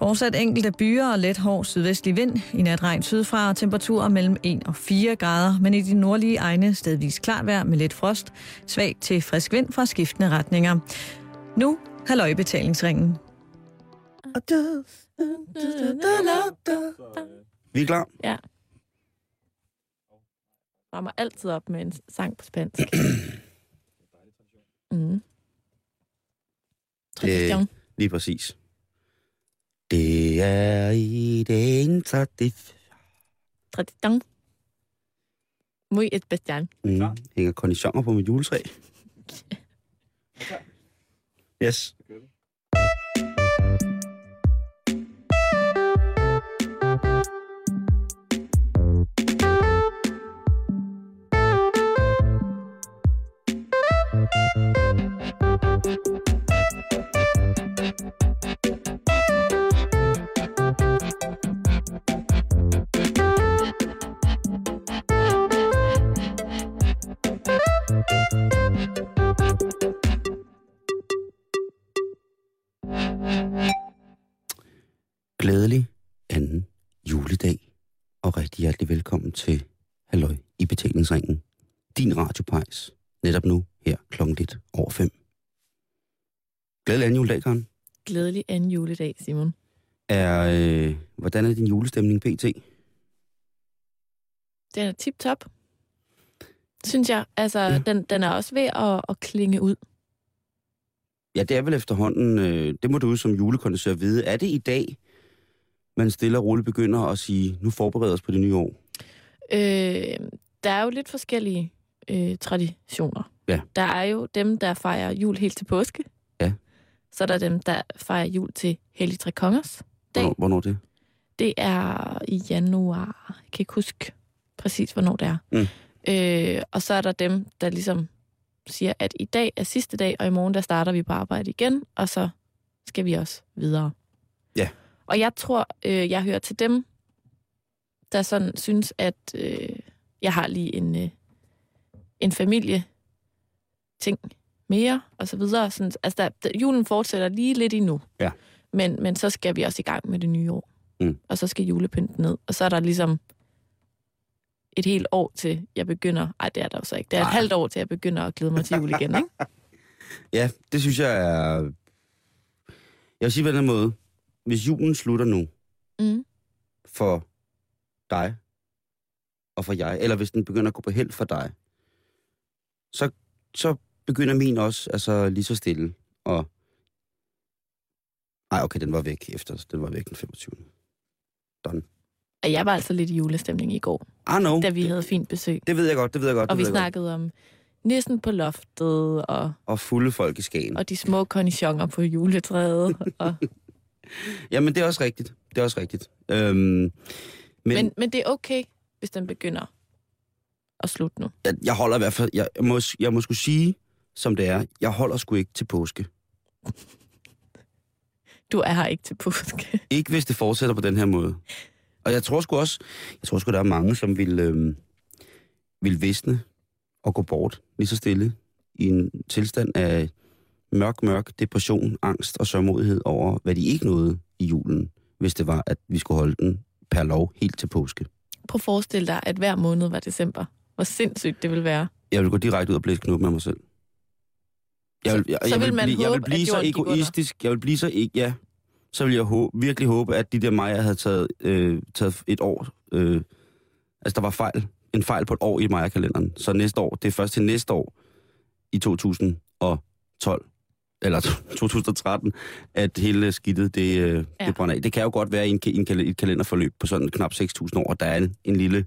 Fortsat enkelte byer og let hård sydvestlig vind. I nat regn sydfra og temperaturer mellem 1 og 4 grader, men i de nordlige egne stedvis klart vejr med lidt frost. Svag til frisk vind fra skiftende retninger. Nu halvøjbetalingsringen. Vi er klar. Ja. Rammer altid op med en sang på spansk. mm. Tradition. Lige præcis. Det er i den tradif. Tradition. Muy especial. Mm. Hænger konditioner på mit juletræ. Yes. Glædelig i betalingsringen. Din radiopejs, netop nu her klokken lidt over fem. Glædelig anden juledag, Karen. Glædelig anden juledag, Simon. Er, øh, hvordan er din julestemning pt? Den er tip-top. Synes jeg. Altså, ja. den, den er også ved at, at klinge ud. Ja, det er vel efterhånden, øh, det må du som julekondensør vide. Er det i dag, man stille og roligt begynder at sige, nu forbereder os på det nye år? Øh, der er jo lidt forskellige øh, traditioner. Ja. Der er jo dem, der fejrer jul helt til påske. Ja. Så er der dem, der fejrer jul til Hellig Tre Kongers dag. Hvornår, hvornår det? Det er i januar. Jeg kan ikke huske præcis, hvornår det er. Mm. Øh, og så er der dem, der ligesom siger, at i dag er sidste dag, og i morgen der starter vi på arbejde igen, og så skal vi også videre. Ja. Og jeg tror, øh, jeg hører til dem, der sådan synes, at øh, jeg har lige en, øh, en familie ting mere, og så videre. Sådan, altså, der, julen fortsætter lige lidt endnu. Ja. Men, men så skal vi også i gang med det nye år. Mm. Og så skal julepynten ned. Og så er der ligesom et helt år til, jeg begynder... Ej, det er der jo så ikke. Det er et Ej. halvt år til, jeg begynder at glæde mig til jul igen, ikke? Ja, det synes jeg er... Jeg vil sige på den måde. Hvis julen slutter nu Mm. for dig og for jeg, eller hvis den begynder at gå på held for dig, så, så begynder min også altså, lige så stille. Og... Ej, okay, den var væk efter. Den var væk den 25. Done. Og jeg var altså lidt i julestemning i går, I know. da vi havde fint besøg. Det ved jeg godt, det ved jeg godt. Og vi jeg godt. snakkede om nissen på loftet, og, Og fulde folk i Skagen. og de små cornichoner på juletræet. Og, Jamen, det er også rigtigt. Det er også rigtigt. Øhm, men, men, men det er okay, hvis den begynder at slutte nu. jeg, jeg holder i hvert fald... Jeg, jeg, må, jeg må skulle sige, som det er, jeg holder sgu ikke til påske. Du er her ikke til påske. Ikke hvis det fortsætter på den her måde. Og jeg tror sgu også, jeg tror sgu, der er mange, som vil, øhm, vil visne og gå bort lige så stille i en tilstand af mørk, mørk depression, angst og sørmodighed over, hvad de ikke nåede i julen, hvis det var, at vi skulle holde den per lov helt til påske. Prøv at forestille dig, at hver måned var december. Hvor sindssygt det vil være. Jeg vil gå direkte ud og blæse knop med mig selv. Jeg vil, jeg, så jeg vil man blive, jeg vil håbe, blive at så egoistisk. Jeg vil blive så ikke, ja. Så vil jeg håbe, virkelig håbe, at de der Maja havde taget, øh, taget et år. Øh, altså, der var fejl. En fejl på et år i Maja-kalenderen. Så næste år, det er først til næste år, i 2012, eller 2013, at hele skidtet, det, øh, ja. Det brænder af. Det kan jo godt være i en, en, et kalenderforløb på sådan knap 6.000 år, og der er en, en lille,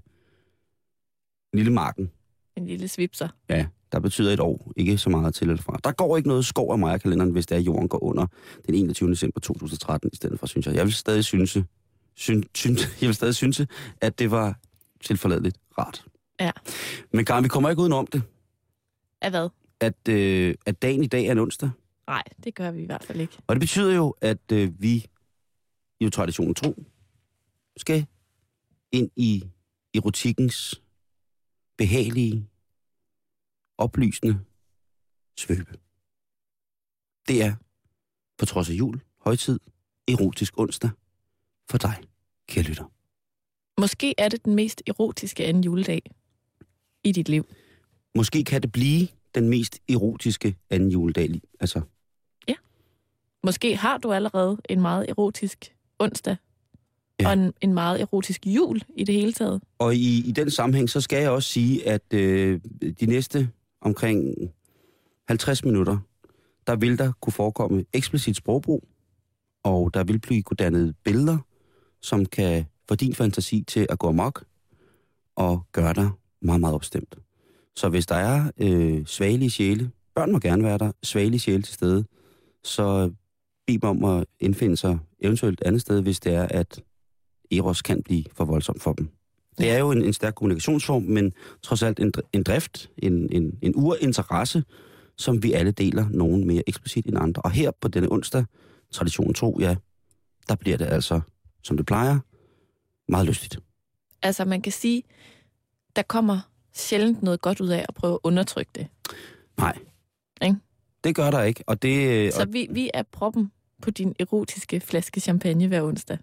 en lille marken. En lille svipser. Ja, der betyder et år, ikke så meget til eller fra. Der går ikke noget skov af Maja-kalenderen, hvis det er, at jorden går under den 21. december 2013 i stedet for, synes jeg. Jeg vil stadig synes, syn, synes, jeg vil stadig synes, at det var tilforladeligt rart. Ja. Men Karen, vi kommer ikke udenom det, Af hvad? at, øh, at dagen i dag er en onsdag. Nej, det gør vi i hvert fald ikke. Og det betyder jo, at øh, vi jo traditionen tro skal ind i erotikkens behagelige, oplysende svøbe. Det er, på trods af jul, højtid, erotisk onsdag for dig, kære lytter. Måske er det den mest erotiske anden juledag i dit liv. Måske kan det blive den mest erotiske anden juledag. Altså, Måske har du allerede en meget erotisk onsdag. Ja. Ja. Og en, en meget erotisk jul i det hele taget. og i, i den sammenhæng, så skal jeg også sige, at øh, de næste omkring 50 minutter, der vil der kunne forekomme eksplicit sprogbrug, og der vil blive kunne dannet billeder, som kan få din fantasi til at gå amok og gøre dig meget, meget opstemt. Så hvis der er øh, svagelige sjæle, børn må gerne være der, svagelige sjæle til stede, så bed dem om at indfinde sig eventuelt et andet sted, hvis det er, at Eros kan blive for voldsom for dem. Det er jo en, en stærk kommunikationsform, men trods alt en, en drift, en, en, en urinteresse, som vi alle deler, nogen mere eksplicit end andre. Og her på denne onsdag, tradition tro, ja, der bliver det altså, som det plejer, meget lystigt. Altså man kan sige, der kommer sjældent noget godt ud af at prøve at undertrykke det. Nej. Ikke? Det gør der ikke, og det... Så Og vi, vi er proppen på din erotiske flaske champagne hver onsdag.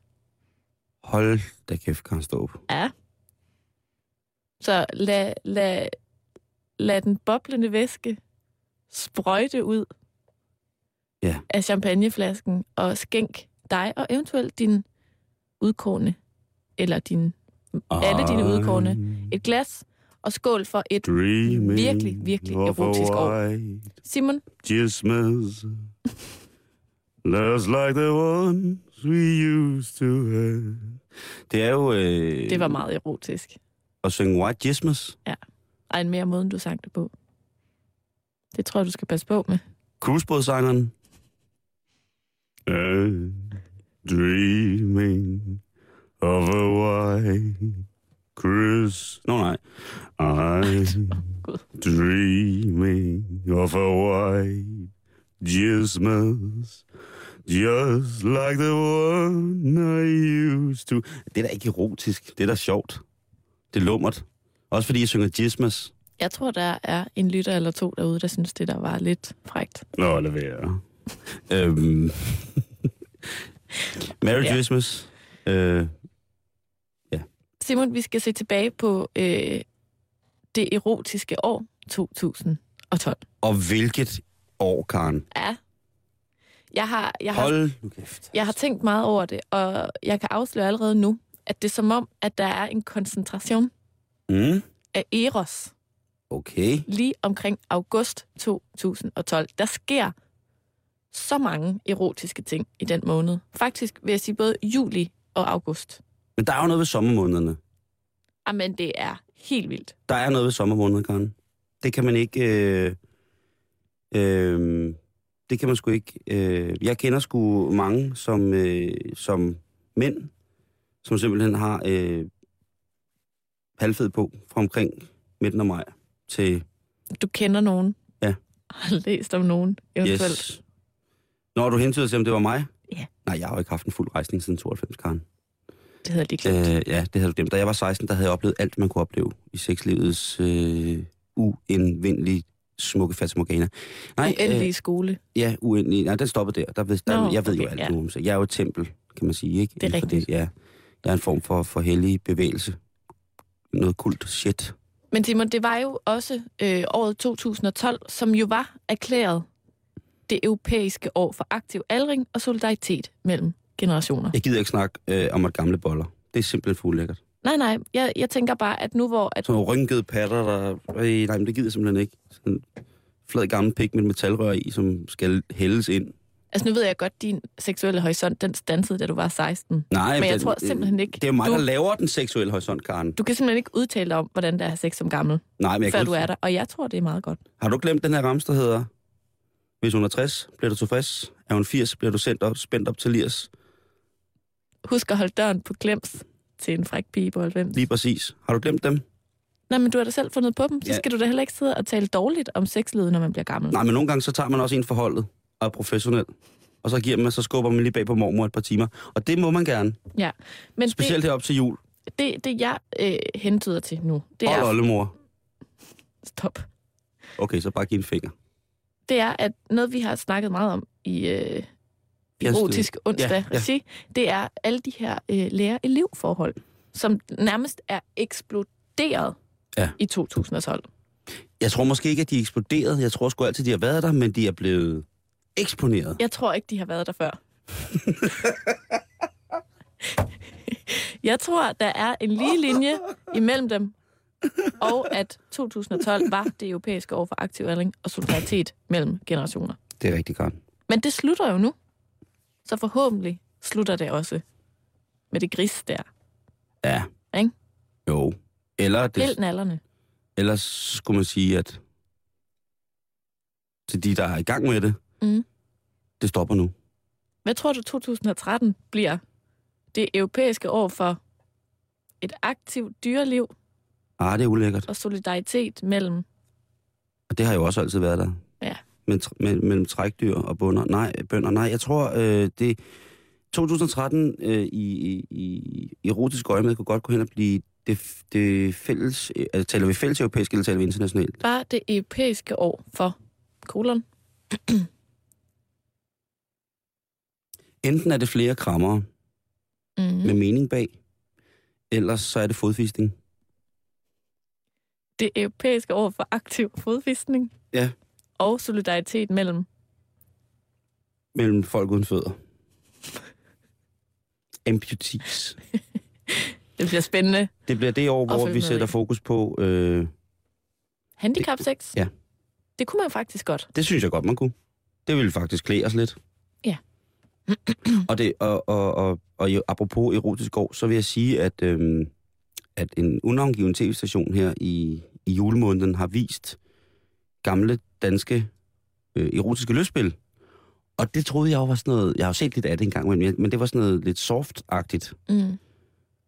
hold da kæft, Karen Ståb. Ja. Så lad, lad, lad den boblende væske sprøjte ud Ja. af champagneflasken og skænk dig og eventuelt din udkårne, eller din, alle dine udkårne, et glas og skål for et Dreaming virkelig, virkelig erotisk år. Simon, Christmas Just like the ones we used to have. Det er jo øh, det var meget erotisk. at synge White Christmas. Ej, en mere måde, end du sang det på. Det tror jeg, du skal passe på med. Cruisebådsangeren. Dreaming of a white Chris... Nå nej. I'm Gud. dreaming of a white Christmas Just like the one I used to... Det er da ikke erotisk. Det er da sjovt. Det er lummert. Også fordi jeg synger Christmas. Jeg tror, der er en lytter eller to derude, der synes, det der var lidt frægt. Nå, lad være. øhm. Merry Ja. Christmas. Øh, Simon, vi skal se tilbage på øh, det erotiske år 2012. og hvilket år, Karen. Ja. Jeg har, jeg, har, Hold nu kæft. jeg har tænkt meget over det, og jeg kan afsløre allerede nu, at det er som om, at der er en koncentration Mm, af Eros okay. lige omkring august 2012. Der sker så mange erotiske ting i den måned. Faktisk vil jeg sige både juli og august. Men der er jo noget ved sommermånederne. Jamen, det er helt vildt. Der er noget ved sommermånederne, Karen. Det kan man ikke... Øh, øh, det kan man sgu ikke... Øh, jeg kender sgu mange som, øh, som mænd, som simpelthen har øh, halvfed på fra omkring midten af maj til... Du kender nogen. Ja. Har læst om nogen, eventuelt. Yes. Når du hentyder til, om det var mig? Ja. Nej, jeg har jo ikke haft en fuld rejsning siden 92, Karen. Det havde jeg lige glemt. Øh, ja, det havde du glemt. Da jeg var 16, der havde jeg oplevet alt, man kunne opleve i sexlivets øh, uindvindelige smukke fatamorgana. Nej, Uendelig øh, skole. ja, uendelig. Nej, den stoppede der. der, ved, der Nå, jeg ved jo okay, alt ja. nu om sex. Jeg er jo et tempel, kan man sige. Ikke? Det er Inden rigtigt. Det, ja. Jeg er en form for, for hellig bevægelse. Noget kult shit. Men Simon, det var jo også øh, året 2012, som jo var erklæret det europæiske år for aktiv aldring og solidaritet mellem generationer. Jeg gider ikke snakke øh, om at gamle boller. Det er simpelthen for ulækkert. Nej, nej, jeg, jeg tænker bare, at nu hvor... At, Sådan rynkede patter, der... Øh, nej, men det gider jeg simpelthen ikke. Sådan en flad gammel pik med et metalrør i, som skal hældes ind. altså nu ved jeg godt, din seksuelle horisont, den stansede, da du var 16. Nej, Men jeg den- tror simpelthen ikke, Det er jo mig, du- der laver den seksuelle horisont, Karen. Du kan simpelthen ikke udtale dig om, hvordan det er at have sex som gammel, Nej, men jeg før kan du er der. Og jeg tror, det er meget godt. Har du glemt den her ramse, der hedder, hvis hun er 60, bliver du tilfreds. Er hun 80, bliver du sendt op, spændt op til lirs. Husk at holde døren på klems til en fræk pige på 90. Lige præcis. Har du glemt dem? Nej, men du har da selv fundet på dem. Så Ja. skal du da heller ikke sidde og tale dårligt om sexlivet, når man bliver gammel. Nej, men nogle gange så tager man også en forholdet og er professionel. Og så giver man, så skubber man lige bag på mormor et par timer. Og det må man gerne. Ja. Men Specielt herop til jul. det, det, det jeg øh, hentyder til nu, det Og er... oldemor. Stop. Okay, så bare giv en finger. Det er, at noget, vi har snakket meget om i øh, erotisk onsdag ja, ja. det er alle de her øh, lærer-elev-forhold, som nærmest er eksploderet Ja. i 2012. Jeg tror måske ikke, at de er eksploderet. Jeg tror sgu altid, de har været der, men de er blevet eksponeret. Jeg tror ikke, de har været der før. Jeg tror, der er en lige linje imellem dem, og at 2012 var det europæiske år for aktiv aldring og solidaritet mellem generationer. Det er rigtig godt. Men det slutter jo nu. Så forhåbentlig slutter det også med det gris der. Ja. Ikke? Jo. Eller, det, Helt nallerne. ellers skulle man sige, at til de, der er i gang med det, Mm. det stopper nu. Hvad tror du 2013 bliver det europæiske år for et aktivt dyreliv Ah, det er ulækkert. og solidaritet mellem... Og det har jo også altid været der. Mellem, mellem trækdyr og bunder. Nej, bønder. Nej, jeg tror, øh, det... 2013 øh, i, i, i erotisk øjemed kunne godt gå hen og blive det, det fælles... Øh, altså, taler vi fælles europæisk, eller taler vi internationalt? Bare det europæiske år for kolon. Enten er det flere krammer Mm. med mening bag, ellers så er det fodfisting. Det europæiske år for aktiv fodfiskning. Ja. Og solidaritet mellem... mellem folk uden fødder. Amputees. Det bliver spændende. Det bliver det år, hvor vi sætter i. fokus på... Øh, Handicap sex. Ja. Det kunne man faktisk godt. det synes jeg godt, man kunne. Det ville faktisk klæde os lidt. Ja. og, det, og, og, og, og apropos erotisk år, så vil jeg sige, at, øhm, at en unavngiven tv-station her i, i julemåneden har vist gamle danske øh, erotiske løsspil. Og det troede jeg jo var sådan noget... Jeg har jo set lidt af det engang, men, men det var sådan noget lidt soft-agtigt. Mm.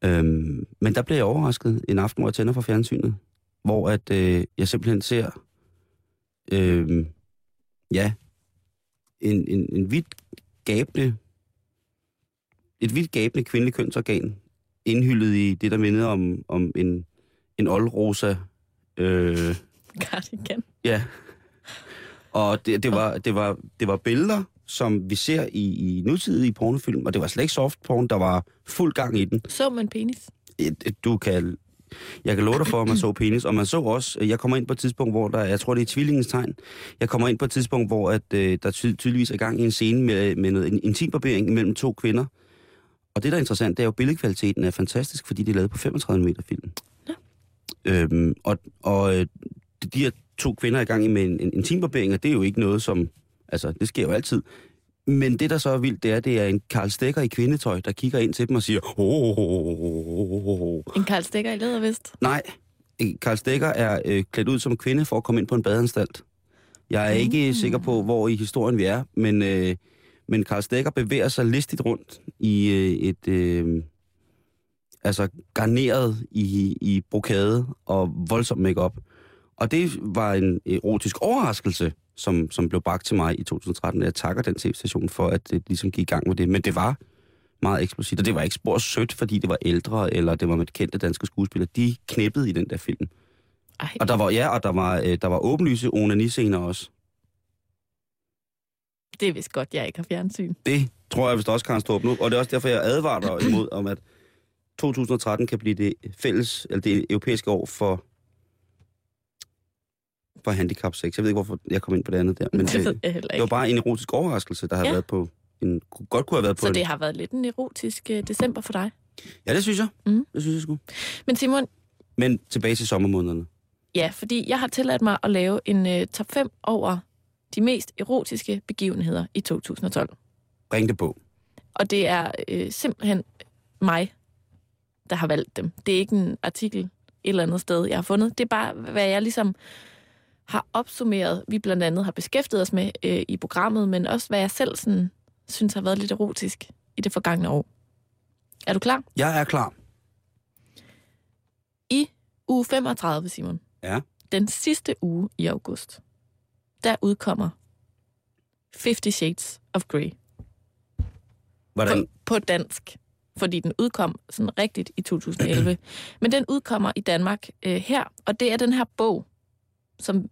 Øhm, men der blev jeg overrasket en aften, hvor jeg tænder for fjernsynet, hvor at øh, jeg simpelthen ser, øh, ja, en, en, en vidt gabende, et vidt gabende kvindeligt kønsorgan, indhyllet i det, der minder om, om en, en oldrosa, øh, Cardigan. ja. Og det, det, var, det, var, det var billeder, som vi ser i, i nutidige pornofilm, og det var slet ikke soft porn, der var fuld gang i den. Så man penis. Du kan, jeg kan love dig for, at man så penis, og man så også, jeg kommer ind på et tidspunkt, hvor der, jeg tror det er tvillingens tegn, jeg kommer ind på et tidspunkt, hvor at, øh, der ty- tydeligvis er gang i en scene med, med noget, en intimbarbering mellem to kvinder. Og det, der er interessant, det er jo, at billedkvaliteten er fantastisk, fordi det er lavet på 35 meter film. Ja. Øhm, og og øh, de her to kvinder er i gang i med en, en intimbarbering, og det er jo ikke noget, som, altså det sker jo altid. Men det, der så er vildt, det er, det er en Karl Stikker i kvindetøj, der kigger ind til dem og siger, oh, oh, oh. En Karl Stikker i lædervest. Nej, Karl Stikker er øh, klædt ud som kvinde for at komme ind på en badeanstalt. Jeg er ikke Mm. sikker på, hvor i historien vi er, men, øh, men Karl Stikker bevæger sig listigt rundt i øh, et... Øh, altså garneret i, i brokade og voldsom makeup. Og det var en erotisk overraskelse, som, som blev bragt til mig i 2013. Jeg takker den tv-station for, at det ligesom gik i gang med det. Men det var meget eksplosivt, og det var ikke spor sødt, fordi det var ældre, eller det var med kendte danske skuespillere. De knippede i den der film. Ej, Og der var, ja, og der var, øh, der var åbenlyse onaniscener også. det er vist godt, jeg ikke har fjernsyn. Det tror jeg vist også kan stå op nu, og det er også derfor, jeg advarer dig imod, om at 2013 kan blive det fælles, eller det europæiske år for, for handicap sex. Jeg ved ikke, hvorfor jeg kom ind på det andet der, men det det, det var bare en erotisk overraskelse, der har Ja. været på en, godt kunne have været på Så en- det har været lidt en erotisk uh, december for dig. Ja, det synes jeg. Mhm. Det synes jeg sgu. Men Simon, Men tilbage til sommermånederne. ja, fordi jeg har tilladt mig at lave en uh, top 5 over de mest erotiske begivenheder i 2012. Bring det på. Og det er øh, simpelthen mig, der har valgt dem. Det er ikke en artikel et eller andet sted, jeg har fundet. Det er bare, hvad jeg ligesom har opsummeret, vi blandt andet har beskæftiget os med øh, i programmet, men også hvad jeg selv sådan, synes har været lidt erotisk i det forgangne år. Er du klar? Jeg er klar. I uge 35, Simon, Ja. den sidste uge i august, der udkommer 50 Shades of Grey. Hvordan? på, på dansk, fordi den udkom sådan rigtigt i 2011. Men den udkommer i Danmark øh, her, og det er den her bog, som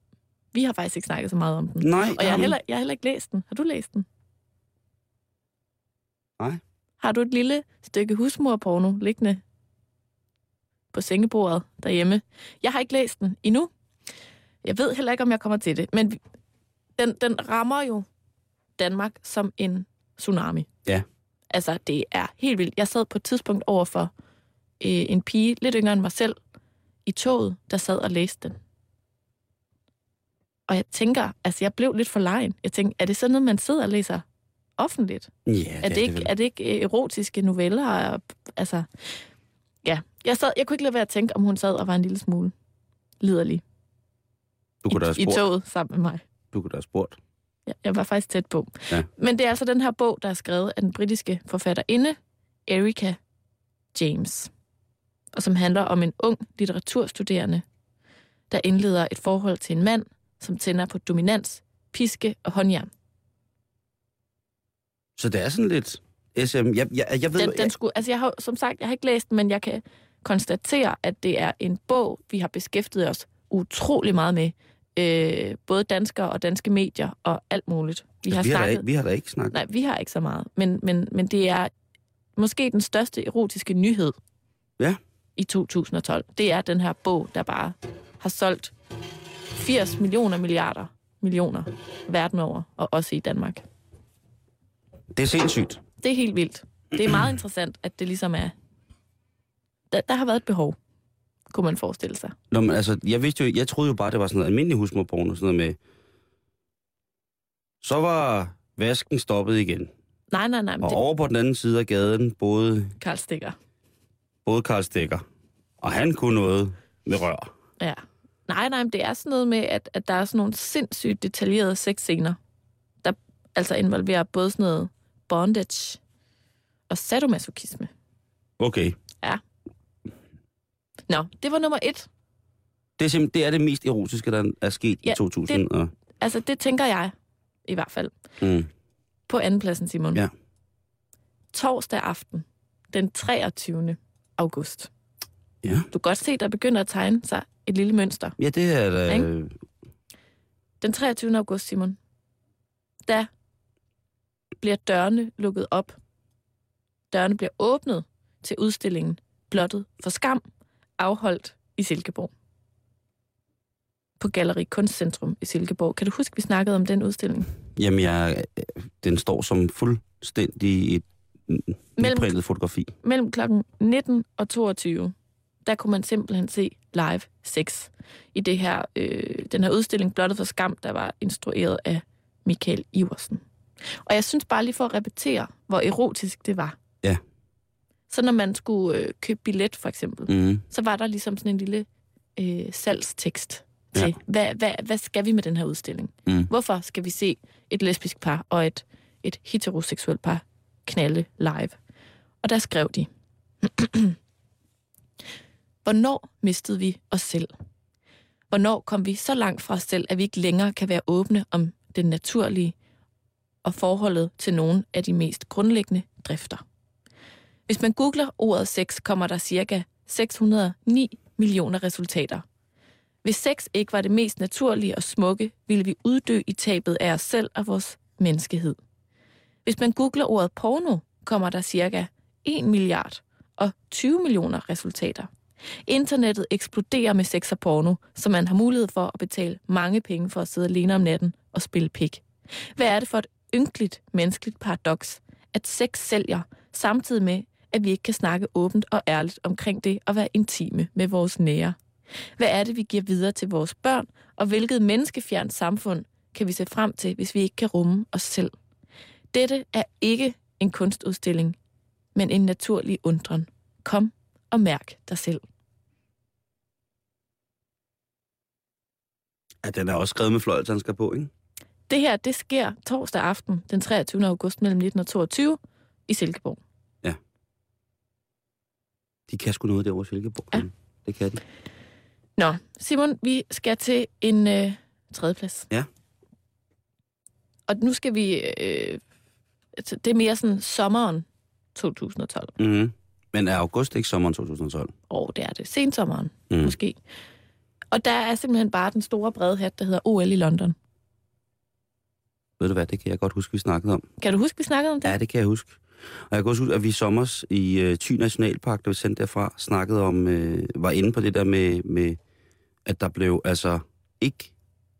vi har faktisk ikke snakket så meget om den. Nej, Og jeg har, heller, jeg har heller ikke læst den. Har du læst den? Nej. Har du et lille stykke husmorporno liggende på sengebordet derhjemme? Jeg har ikke læst den endnu. Jeg ved heller ikke, om jeg kommer til det. Men den, den rammer jo Danmark som en tsunami. Ja. Altså, det er helt vildt. Jeg sad på et tidspunkt over for øh, en pige, lidt yngre end mig selv, i toget, der sad og læste den. Og jeg tænker, altså jeg blev lidt for lejen. Jeg tænkte, er det sådan noget, man sidder og læser offentligt? Ja, er, det ikke, vel. er det ikke erotiske noveller? Altså, ja. Jeg, sad, jeg kunne ikke lade være at tænke, om hun sad og var en lille smule liderlig Du kunne da have i, i spurgt. toget sammen med mig. Du kunne da have spurgt. Ja, jeg var faktisk tæt på. Ja. Men det er altså den her bog, der er skrevet af den britiske forfatterinde Erika James, og som handler om en ung litteraturstuderende, der indleder et forhold til en mand, som tænder på dominans, piske og håndjern. Så det er sådan lidt SM. Jeg, jeg, jeg ved, Den, den skulle, altså jeg har, som sagt, jeg har ikke læst den, men jeg kan konstatere, at det er en bog, vi har beskæftiget os utrolig meget med. Øh, både danskere og danske medier og alt muligt. Vi har Altså, vi, har da snakket... ikke, vi har da ikke snakket. Nej, vi har ikke så meget. Men, men, men det er måske den største erotiske nyhed Ja. i 2012. Det er den her bog, der bare har solgt 80 millioner milliarder millioner verden over, og også i Danmark. Det er sindssygt. Det er helt vildt. Det er meget interessant, at det ligesom er... Der, der har været et behov, kunne man forestille sig. Nå, men altså, jeg vidste jo, jeg troede jo bare, det var sådan noget almindelig husmorporno, sådan noget med... Så var vasken stoppet igen. Nej, nej, nej, men Og det over på den anden side af gaden boede, Karl Stikker. boede Karl Stikker. Og han kunne noget med rør. Ja. Nej, nej, men det er sådan noget med, at, at der er sådan nogle sindssygt detaljerede sexscener, der altså involverer både sådan noget bondage og sadomasochisme. Okay. Nå, det var nummer et. Det er, simpelthen, det er det mest erotiske, der er sket Ja, i 2000. Og, Altså, det tænker jeg i hvert fald. mm, På andenpladsen, Simon. Ja. Torsdag aften, den 23. august. Ja. Du kan godt se, der begynder at tegne sig et lille mønster. ja, det er da... Ikke? Den 23. august, Simon, der bliver dørene lukket op. Dørene bliver åbnet til udstillingen Blottet for skam, afholdt i Silkeborg. På Galeri Kunstcentrum i Silkeborg. Kan du huske, vi snakkede om den udstilling? Jamen, jeg, den står som fuldstændig et printet fotografi. Mellem klokken 19 og 22, der kunne man simpelthen se live sex i det her, øh, den her udstilling Blottet for skam, der var instrueret af Michael Iversen. Og jeg synes bare lige for at repetere, hvor erotisk det var. Ja. Så når man skulle øh, købe billet, for eksempel, Mm. så var der ligesom sådan en lille øh, salgstekst til, Ja. hvad, hvad, hvad skal vi med den her udstilling? Mm. Hvorfor skal vi se et lesbisk par og et, et heteroseksuelt par knalde live? Og der skrev de, Hvornår mistede vi os selv? Hvornår kom vi så langt fra os selv, at vi ikke længere kan være åbne om den naturlige og forholdet til nogle af de mest grundlæggende drifter? Hvis man googler ordet sex, kommer der cirka 609 millioner resultater. Hvis sex ikke var det mest naturlige og smukke, ville vi uddø i tabet af os selv og vores menneskehed. Hvis man googler ordet porno, kommer der cirka 1 milliard og 20 millioner resultater. Internettet eksploderer med sex og porno, så man har mulighed for at betale mange penge for at sidde alene om natten og spille pik. Hvad er det for et ynkeligt menneskeligt paradoks, at sex sælger, samtidig med, at vi ikke kan snakke åbent og ærligt omkring det og være intime med vores nære? Hvad er det, vi giver videre til vores børn, og hvilket menneskefjernt samfund kan vi se frem til, hvis vi ikke kan rumme os selv? Dette er ikke en kunstudstilling, men en naturlig undren. Kom og mærk dig selv. Ja, den er også skrevet med fløjlshandsker på, ikke? Det her, det sker torsdag aften, den 23. august mellem 19 og 22 i Silkeborg. De kan sgu noget derovre i Silkeborg. Ja. Det kan de. Nå, Simon, vi skal til en øh, tredjeplads. Ja. Og nu skal vi... Øh, altså, det er mere sådan sommeren 2012. Mm-hmm. Men er august ikke sommeren 2012? Åh, det er det. Sensommeren, Mm. mm. måske. Og der er simpelthen bare den store brede hat, der hedder OL i London. Ved du hvad, det kan jeg godt huske, vi snakkede om. Kan du huske, vi snakkede om det? Ja, det kan jeg huske. Og jeg kan også huske, at vi i sommer i øh, Thy Nationalpark, der vi sendte derfra, snakkede om, øh, var inde på det der med, med at der blev altså ikke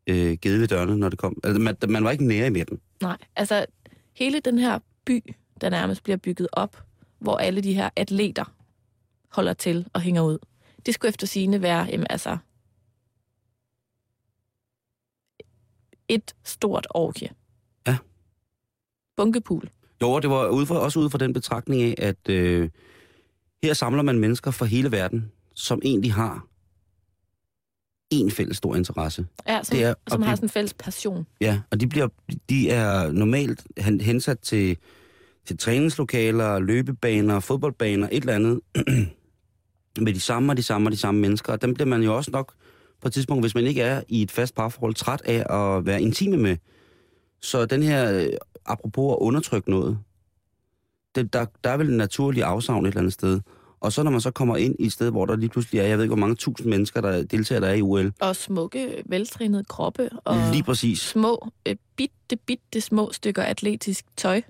øh, givet ved dørene, når det kom. Altså, man, man var ikke nære i midten. Nej, altså hele den her by, der nærmest bliver bygget op, hvor alle de her atleter holder til og hænger ud. Det skulle efter sigende være, jamen, altså, et stort orgie. Ja. Bunkepool. Jo, det var ude for, også ud fra den betragtning af, at øh, her samler man mennesker fra hele verden, som egentlig har en fælles stor interesse. Ja, som, Det er som har sådan en fælles passion. Ja, og de, bliver, de er normalt hen- hensat til, til træningslokaler, løbebaner, fodboldbaner, et eller andet, med de samme og de samme og de samme mennesker. Og dem bliver man jo også nok på et tidspunkt, hvis man ikke er i et fast parforhold, træt af at være intime med. Så den her, øh, apropos at undertrykke noget, det, der, der er vel en naturlig afsavn et eller andet sted. Og så når man så kommer ind i et sted, hvor der lige pludselig er, jeg ved ikke, hvor mange tusind mennesker, der deltager der er i OL. Og smukke, veltrænede kroppe. Og Lige præcis. små, øh, bitte, bitte små stykker atletisk tøj.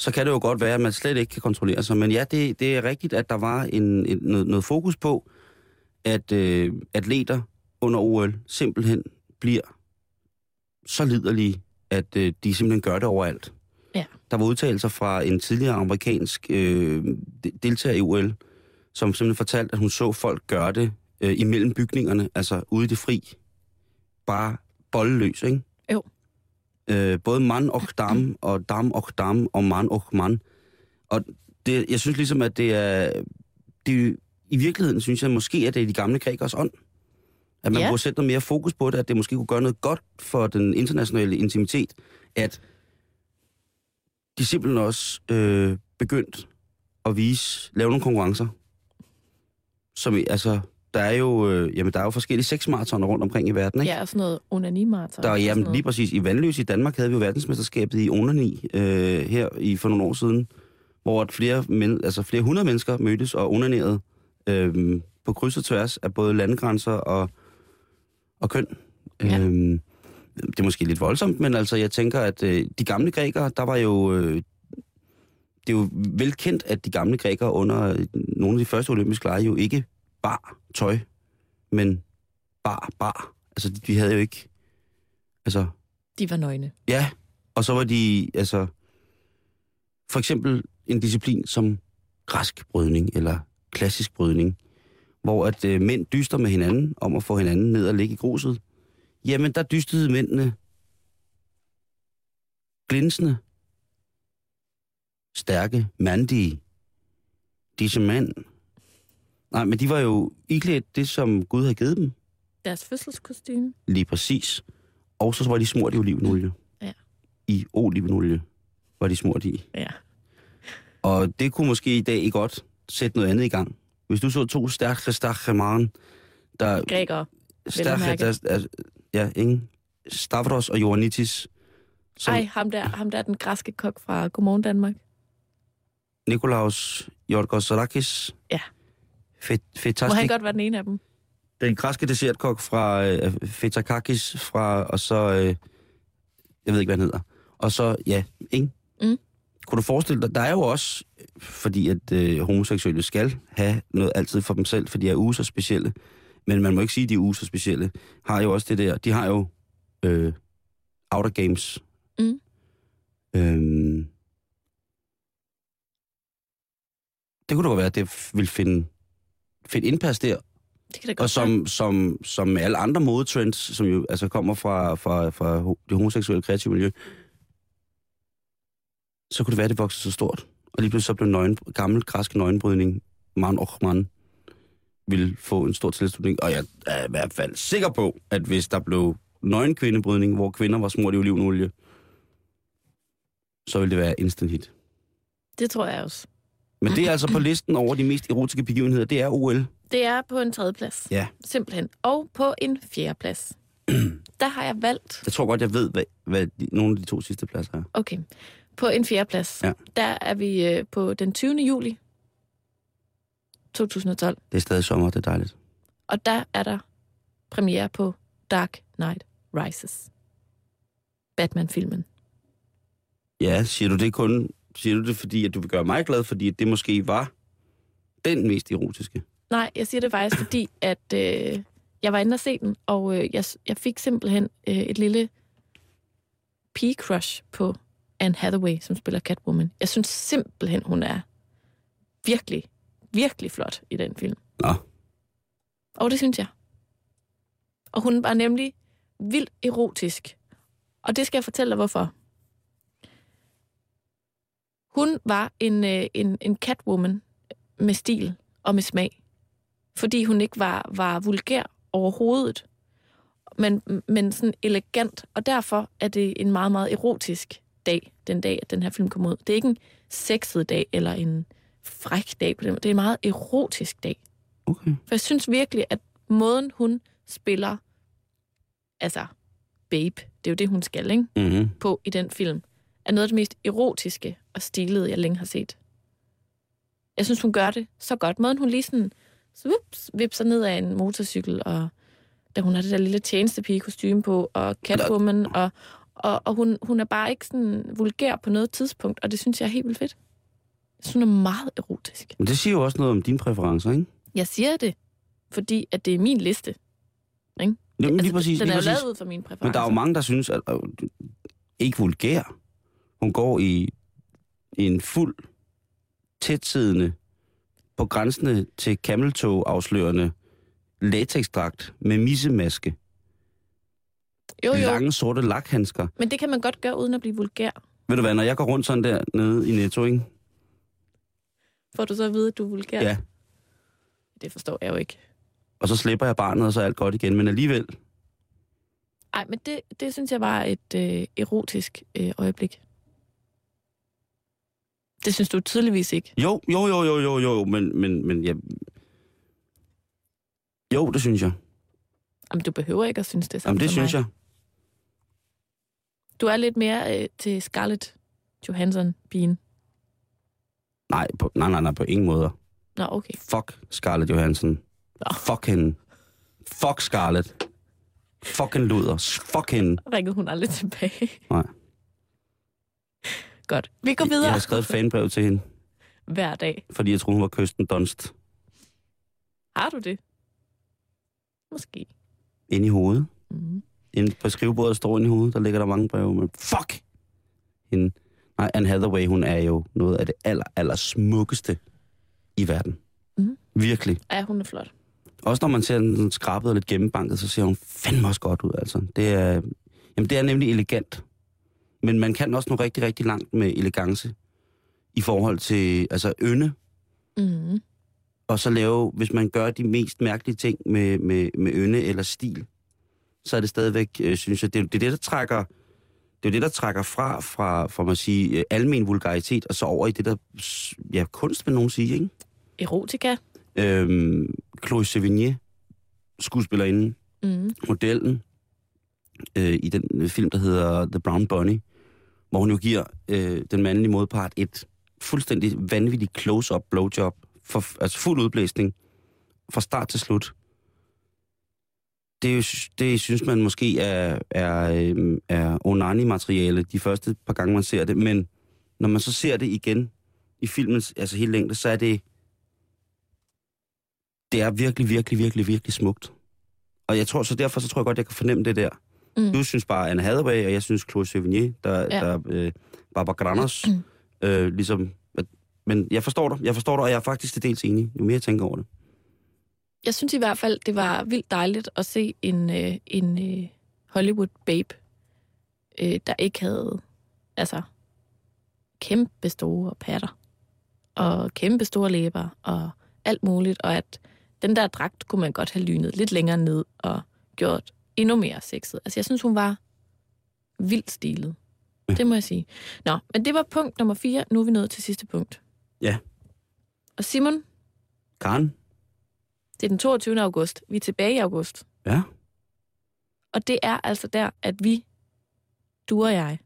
så kan det jo godt være, at man slet ikke kan kontrollere sig. Men ja, det, det er rigtigt, at der var en, en, noget, noget fokus på, at øh, atleter under OL simpelthen bliver så liderlige, at øh, de simpelthen gør det overalt. Ja. Der var udtalelser fra en tidligere amerikansk øh, de- deltager i OL, som simpelthen fortalte, at hun så folk gøre det øh, imellem bygningerne, altså ude i det fri. Bare bolleløs, ikke? Jo. Øh, både mand og dam, og dam og dam, og mand og mand. Og det, jeg synes ligesom, at det er... Det, I virkeligheden synes jeg måske, at det er de gamle grækers ånd. At man Ja. burde sætte noget mere fokus på det, at det måske kunne gøre noget godt for den internationale intimitet, at de simpelthen også øh, begyndt at vise, lave nogle konkurrencer. Som, altså, der er jo, øh, jamen, der er jo forskellige sexmaratoner rundt omkring i verden, ikke? Ja, og sådan noget onanimaraton. Der, jamen, lige præcis. I Vandløs i Danmark havde vi jo verdensmesterskabet i onani øh, her i, for nogle år siden, hvor flere, men, altså flere hundrede mennesker mødtes og onanerede øh, på kryds og tværs af både landegrænser og, og køn. Ja. Øhm, det er måske lidt voldsomt, men altså jeg tænker, at øh, de gamle grækere, der var jo... Øh, det er jo velkendt, at de gamle grækere under øh, nogle af de første olympiske lege jo ikke bar tøj, men bar, bar. Altså, de, de havde jo ikke... Altså, De var nøgne. ja, og så var de, altså... For eksempel en disciplin som græsk brydning, eller klassisk brydning, hvor at øh, mænd dyster med hinanden om at få hinanden ned og ligge i gruset. Jamen, der dystede mændene glinsende, stærke, mandige, disse mænd. Nej, men de var jo iklædt det, som Gud havde givet dem. Deres fødselskostyme. Lige præcis. Og så var de smurt i olivenolie. Ja. I olivenolie var de smurt i. Ja. Og det kunne måske i dag godt sætte noget andet i gang. Hvis du så to stærke, stærke maren, der... Grækere. Stærke, der, der, ja, ingen. Stavros og Ioannidis. Som Ej, ham der, ham der, den græske kok fra Godmorgen Danmark. Nikolaus Yorgos Ja. Fet, Må han Fetastik, godt være den ene af dem? den græske dessertkok fra øh, Fetakakis, fra, og så, øh, jeg ved ikke, hvad han hedder. Og så, ja, ikke? Kunne du forestille dig, der er jo også, fordi at øh, homoseksuelle skal have noget altid for dem selv, for de er uge så specielle, men man må ikke sige, at de er uge så specielle, har jo også det der, de har jo øh, Outer Games. Mm. Øhm, det kunne da godt være, at det ville finde, finde indpas der, Det kan da godt og som, som, som alle andre modetrends, som jo altså kommer fra, fra, fra det homoseksuelle kreative miljø, så kunne det være, at det voksede så stort. Og lige pludselig så blev nøgen, gammel græsk nøgenbrydning, man og man, ville få en stor tilslutning. Og jeg er i hvert fald sikker på, at hvis der blev nøgen kvindebrydning, hvor kvinder var smurt i olivenolie, så ville det være instant hit. Det tror jeg også. Men det er altså på listen over de mest erotiske begivenheder, det er OL. Det er på en tredje plads. Ja. Simpelthen. Og på en fjerde plads. der har jeg valgt... Jeg tror godt, jeg ved, hvad, hvad de, nogle af de to sidste pladser er. Okay. På en fjerde plads. Ja. Der er vi øh, på den 20. juli 2012. Det er stadig sommer, det er dejligt. Og der er der premiere på Dark Knight Rises. Batman-filmen. Ja, siger du det kun siger du det, fordi at du vil gøre mig glad, fordi det måske var den mest erotiske? Nej, jeg siger det faktisk, fordi at øh, jeg var inde og se den, og øh, jeg, jeg fik simpelthen øh, et lille pige-crush på Anne Hathaway, som spiller Catwoman. Jeg synes simpelthen, hun er virkelig, virkelig flot i den film. Nå, Og det synes jeg. Og hun var nemlig vildt erotisk. Og det skal jeg fortælle dig, hvorfor. Hun var en, øh, en, en catwoman med stil og med smag. Fordi hun ikke var, var vulgær overhovedet, men, men sådan elegant. Og derfor er det en meget, meget erotisk dag, den dag, at den her film kom ud. Det er ikke en sexet dag eller en fræk dag på den måde. Det er en meget erotisk dag. okay. For jeg synes virkelig, at måden, hun spiller, altså babe, det er jo det, hun skal, ikke? Mm-hmm. på i den film, er noget af det mest erotiske og stilede, jeg længe har set. Jeg synes, hun gør det så godt. Måden, hun lige sådan svups, vipser ned af en motorcykel, og da hun har det der lille tjenestepige kostume på, og Catwoman, og, og, og hun, hun er bare ikke sådan vulgær på noget tidspunkt, og det synes jeg er helt vildt fedt. Jeg synes, hun er meget erotisk. Men det siger jo også noget om dine præferencer, ikke? Jeg siger det, fordi at det er min liste. Jamen, lige præcis. Den lige er jo lavet ud fra mine præferencer. Men der er jo mange, der synes, at øh, ikke vulgær. Hun går i, i en fuld, tætsiddende, på grænsende til kameltog afslørende latexdragt med missemaske, jo, jo. lange sorte lakhandsker. Men det kan man godt gøre, uden at blive vulgær. Ved du hvad, når jeg går rundt sådan der nede i Netto, ikke? Får du så at vide, at du er vulgær? Ja. Det forstår jeg jo ikke. Og så slipper jeg barnet, og så er alt godt igen. Men alligevel, Nej, men det, det synes jeg var et øh, erotisk øh, øjeblik. Det synes du tydeligvis ikke. jo, jo, jo, jo, jo, jo, men, men, men jeg... Jo, det synes jeg. Jamen, du behøver ikke at synes det samme Jamen, det synes mig. jeg. Du er lidt mere øh, til Scarlett Johansson-pigen. Nej, på, nej, nej, nej, på ingen måde. Nå, okay. Fuck Scarlett Johansson. Nå. Fuck hende. Fuck Scarlett. Fucking luder. Fuck hende. Ringede hun aldrig tilbage. Nej. Godt. Vi går Jeg, videre. jeg har skrevet et fanbrev til hende, Hver dag. fordi jeg troede, hun var Kirsten Dunst. Har du det? Måske. Inde i hovedet. Mm. Inde på skrivebordet står inde i hovedet, der ligger der mange breve. Men fuck hende. Nej, Anne Hathaway, hun er jo noget af det aller, aller smukkeste i verden. Mhm. Virkelig. Ja, hun er flot. Også når man ser den skrabet og lidt gennembanket, så ser hun fandme også godt ud, altså. Det er, jamen, det er nemlig elegant. Men man kan også nå rigtig, rigtig langt med elegance i forhold til, altså, ynde, Mm. og så lave, hvis man gør de mest mærkelige ting med, med, med ynde eller stil, så er det stadigvæk, øh, synes jeg, det, er- det er det, der trækker, det er jo det, der trækker fra, fra, fra man sige, øh, almen vulgaritet, og så over i det, der, ja, kunst vil nogen sige, ikke? Erotika. Øhm, Chloe Sevigny, skuespillerinde, Mm. modellen øh, i den øh, film, der hedder The Brown Bunny, hvor hun jo giver øh, den mandlige modpart et fuldstændig vanvittigt close-up blowjob, for, altså fuld udblæsning, fra start til slut. Det, det synes man måske er, er, øh, er onani-materiale de første par gange, man ser det, men når man så ser det igen i filmens altså hele længde, så er det det er virkelig, virkelig, virkelig, virkelig smukt. Og jeg tror, så derfor så tror jeg godt, jeg kan fornemme det der. Mm. Du synes bare Anne Hathaway, og jeg synes Chloe Sevigny, der, Ja. der øh, Barbara Granos, øh, ligesom... At, men jeg forstår dig, jeg forstår dig, og jeg er faktisk til dels enig, jo mere jeg tænker over det. Jeg synes i hvert fald, det var vildt dejligt at se en, øh, en øh, Hollywood babe, øh, der ikke havde altså kæmpe store patter og kæmpe store læber og alt muligt, og at den der dragt kunne man godt have lynet lidt længere ned og gjort endnu mere sexet. Altså jeg synes, hun var vildt stilet. Ja. Det må jeg sige. Nå, men det var punkt nummer fire. Nu er vi nået til sidste punkt. Ja. Og Simon, Karen? Det er den 22. august. Vi er tilbage i august. Ja. Og det er altså der, at vi, du og jeg,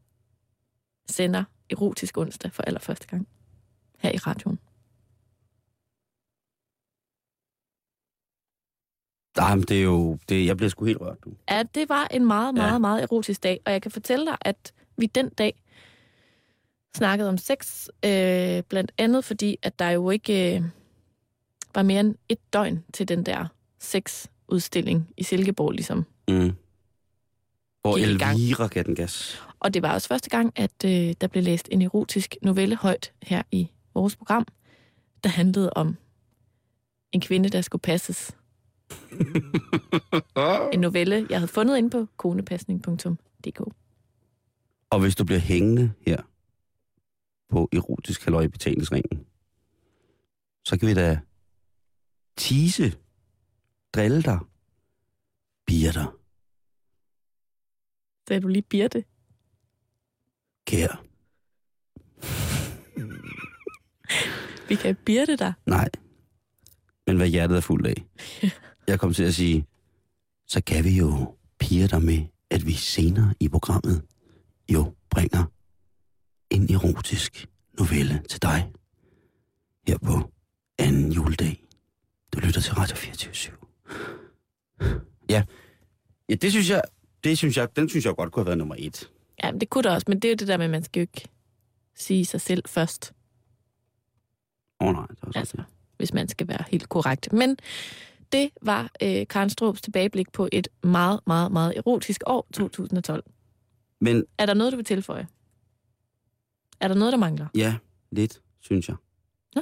sender Erotisk onsdag for allerførste gang her i radioen. Nej, men det er jo... Det, jeg bliver sgu helt rørt, du. Ja, det var en meget, Ja. meget, meget erotisk dag, og jeg kan fortælle dig, at vi den dag snakket om sex, øh, blandt andet fordi, at der jo ikke øh, var mere end et døgn til den der sexudstilling i Silkeborg, ligesom. Mm. Hvor. Elvira gav den gas. Og det var også første gang, at øh, der blev læst en erotisk novelle højt her i vores program, der handlede om en kvinde, der skulle passes. En novelle, jeg havde fundet inde på konepasning.dk. Og hvis du bliver hængende her på erotisk halløj i betalingsringen, så kan vi da tease, drille dig, dig, Sagde du lige Birte? kære. Vi kan Birte dig. Nej, men hvad hjertet er fuldt af. Jeg kom til at sige, så kan vi jo pige dig med, at vi senere i programmet jo bringer en erotisk novelle til dig her på anden juledag. Du lytter til Radio 24 Ja, ja det synes jeg, det synes jeg, den synes jeg godt kunne have været nummer et. Ja, det kunne der også, men det er jo det der med, at man skal jo ikke sige sig selv først, Åh oh, nej, det var så altså, hvis man skal være helt korrekt. Men det var øh, Karen Strobs tilbageblik på et meget, meget, meget erotisk år, 2012. Men Er der noget, du vil tilføje? Er der noget, der mangler? Ja, lidt, synes jeg. Nå.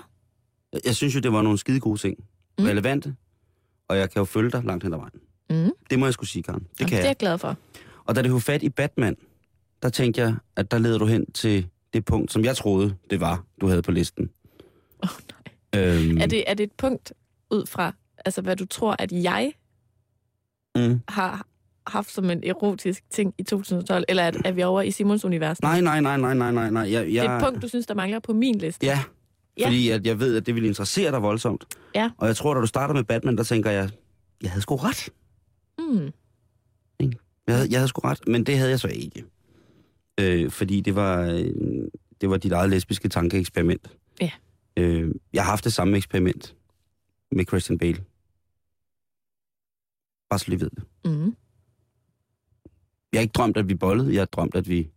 Jeg, jeg synes jo, det var nogle skide gode ting. Mm. Relevante. Og jeg kan jo følge dig langt hen ad vejen. Mm. Det må jeg skulle sige, Karen. Det Jamen, kan det er jeg. glad for. Og da det var fat i Batman, der tænkte jeg, at der leder du hen til det punkt, som jeg troede, det var, du havde på listen. Åh, oh, nej. Øhm, Er det, er det et punkt ud fra, altså hvad du tror, at jeg Mm. har haft som en erotisk ting i 2012, eller er, er vi over i Simons univers? Nej, nej, nej, nej, nej, nej, nej. Jeg, jeg, Det er et punkt, du synes, der mangler på min liste. Ja, Ja. fordi at jeg ved, at det ville interessere dig voldsomt. Ja. Og jeg tror, da du starter med Batman, der tænker jeg, jeg havde sgu ret. Mm. Jeg havde, jeg havde sgu ret, men det havde jeg så ikke. Øh, fordi det var, øh, det var dit eget lesbiske tankeeksperiment. Ja. Øh, jeg har haft det samme eksperiment med Christian Bale. Bare så lige ved det. Mm. Jeg har ikke drømt, at vi bollede. Jeg har drømt, at vi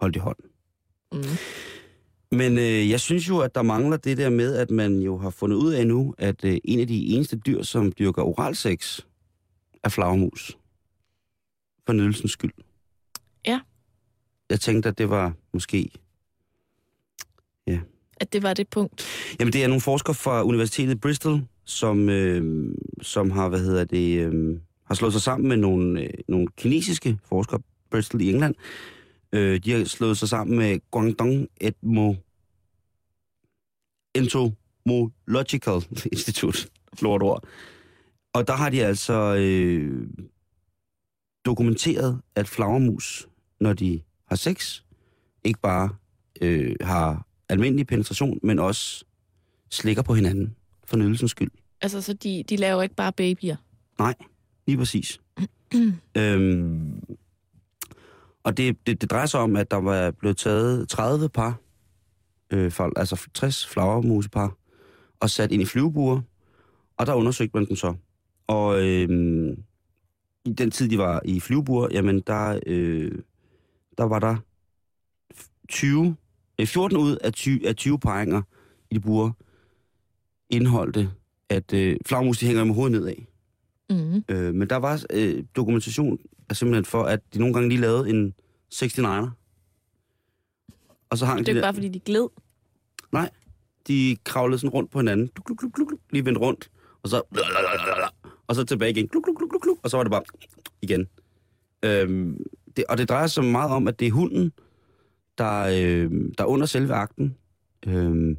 holdt i hånd. Mm. Men øh, jeg synes jo, at der mangler det der med, at man jo har fundet ud af nu, at øh, en af de eneste dyr, som dyrker oralsex, er flagermus. For nydelsens skyld. Ja. Jeg tænkte, at det var måske... At det var det punkt. Jamen, det er nogle forskere fra Universitetet i Bristol, som, øh, som har, hvad hedder det, øh, har slået sig sammen med nogle, øh, nogle kinesiske forskere, Bristol i England. Øh, de har slået sig sammen med Guangdong Etmo Entomological Institute, flot ord. Og der har de altså øh, dokumenteret, at flagermus, når de har sex, ikke bare øh, har almindelig penetration, men også slikker på hinanden for nydelsens skyld. Altså, så de, de laver ikke bare babyer. Lige præcis. øhm, og det, det, det drejer sig om, at der var blevet taget 30 par, øh, for, altså 60 flagermusepar, og sat ind i flyvebuer, og der undersøgte man dem så. Og øhm, i den tid, de var i flyvebuer, jamen der, øh, der var der 20, øh, 14 ud af 20, af 20 paringer i de buer, indeholdte, at øh, flagermus, de hænger med hovedet nedad. Mm. Øh, men der var øh, dokumentation er simpelthen for, at de nogle gange lige lavede en 69'er. Og så hang Det de er ikke der, bare, fordi de gled. de kravlede sådan rundt på hinanden, gluk, gluk, gluk, gluk, lige vendt rundt, og så, og så tilbage igen, gluk, gluk, gluk, gluk, gluk, og så var det bare igen. Øhm, det, og det drejer sig meget om, at det er hunden, der, øh, der under selve akten, øh,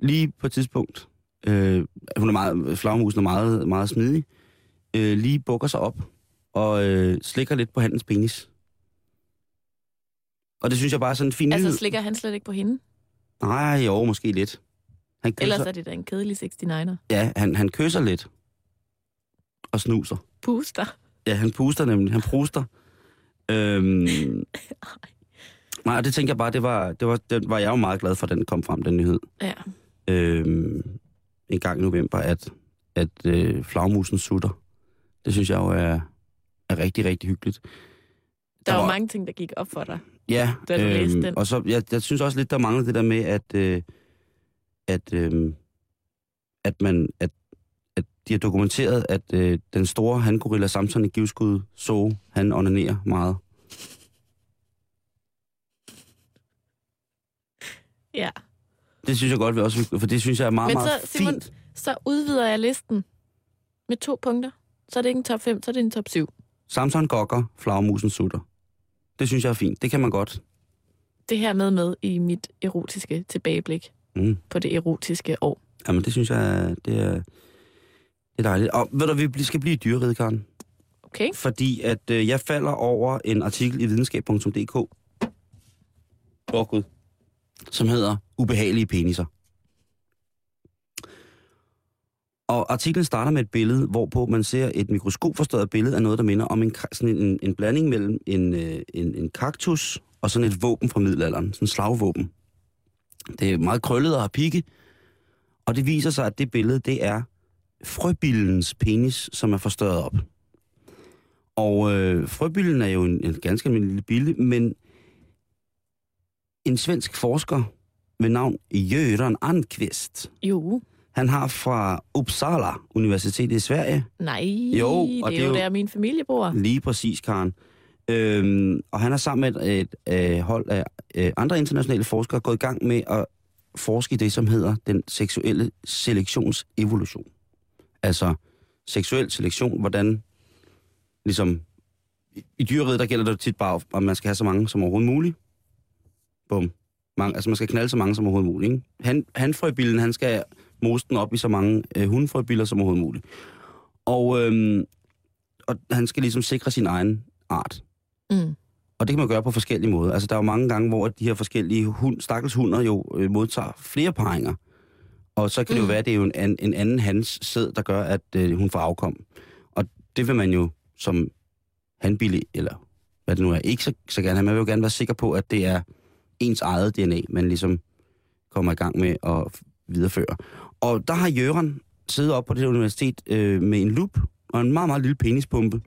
lige på et tidspunkt, øh, hun er meget, flagermusen er meget, meget smidig, øh, lige bukker sig op og øh, slikker lidt på handens penis. Og det synes jeg bare er sådan en fin Altså, nyhed. slikker han slet ikke på hende? Nej, jo, måske lidt. Han kysser, Ellers er det da en kedelig 69'er. Ja, han, han kysser lidt. Og snuser. Puster. Ja, han puster nemlig. Han pruster. Øhm, nej, det tænker jeg bare, det var, det var, det var jeg jo meget glad for, at den kom frem, den nyhed. Ja. Øhm, en gang i november, at, at øh, flagmusen sutter. Det synes jeg jo er, er rigtig, rigtig hyggeligt. Der Der var var- mange ting, der gik op for dig. Ja, da du øhm, læste den. og så, jeg, jeg synes også lidt, der mangler det der med, at, øh, at, øh, at man, at, at de har dokumenteret, at øh, den store hangorilla Samson i givskud så, han onanerer meget. Ja. Det synes jeg godt, vi også, for det synes jeg er meget, Men meget så, Simon, fint. Så udvider jeg listen med to punkter. Så er det ikke en top 5, så er det en top 7. Samson gokker, flagmusen sutter. Det synes jeg er fint. Det kan man godt. Det her med med i mit erotiske tilbageblik Mm. på det erotiske år. Jamen, det synes jeg, det er, det er dejligt. Og ved du, vi skal blive dyreriget, Karen. Okay? Fordi at øh, jeg falder over en artikel i videnskab.dk. Åh oh, gud. Som hedder Ubehagelige peniser. Og artiklen starter med et billede, hvorpå man ser et mikroskopforstørret billede af noget, der minder om en, sådan en, en blanding mellem en, øh, en, en kaktus og sådan et våben fra middelalderen. Sådan en slagvåben. Det er meget krøllet og har pigge. Og det viser sig, at det billede, det er frøbillens penis, som er forstørret op. Og øh, frøbillen er jo en, en ganske almindelig lille bille, men en svensk forsker ved navn Göran Anqvist, Jo han har fra Uppsala Universitet i Sverige, Nej, Jo, og det er det er jo der, min familie bor. lige præcis, Karen. Øhm, og han er sammen med et, et, et hold af øh, andre internationale forskere gået i gang med at forske i det, som hedder den seksuelle selektionsevolution. Altså seksuel selektion, hvordan ligesom i, i dyreriget, der gælder det tit bare, om man skal have så mange som overhovedet muligt. Bum. Mange, altså man skal knalde så mange som overhovedet muligt. Ikke? Han, hanfrøbillen, han skal mose den op i så mange øh, hundfrøbiller som overhovedet muligt. Og, øhm, og han skal ligesom sikre sin egen art. Mm. Og det kan man gøre på forskellige måder. Altså, der er jo mange gange, hvor de her forskellige hund, stakkels hunder jo øh, modtager flere paringer. Og så kan det jo Mm. være, at det er jo en, en anden hans sæd, der gør, at øh, hun får afkom. Og det vil man jo som hanbillig, eller hvad det nu er, ikke så, så gerne have. Man vil jo gerne være sikker på, at det er ens eget DNA, man ligesom kommer i gang med at videreføre. Og der har Jørgen siddet op på det universitet øh, med en lup og en meget, meget lille penispumpe.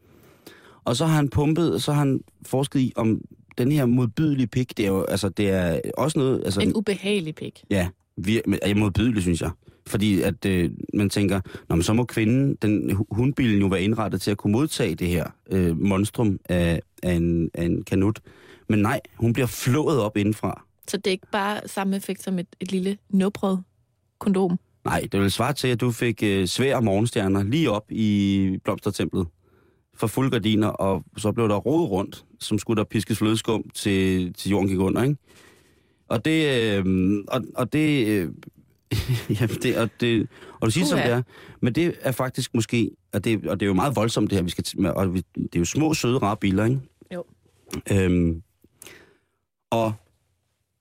Og så har han pumpet, så har han forsket i, om den her modbydelige pik, det er jo, altså, det er også noget, altså, En ubehagelig pik. ja, vir, men modbydelig, synes jeg. Fordi at øh, man tænker, Nå, men så må kvinden, den hu- hundbilen jo være indrettet til at kunne modtage det her øh, monstrum af, af, en, af en kanut. Men nej, hun bliver flået op indenfra. Så det er ikke bare samme effekt som et, et lille nubrød kondom. Nej, det vil svare til, at du fik øh, svære morgenstjerner lige op i blomstertemplet for fuld gardiner, og så blev der rodet rundt, som skulle der piskes flødeskum til, til jorden gik under, ikke? Og det, øh, og, og det, øh, jamen det, og det, og du siger som det er, men det er faktisk måske, og det, og det er jo meget voldsomt det her, vi skal, og vi, det er jo små, søde, rare biler, ikke? Jo. Øhm, og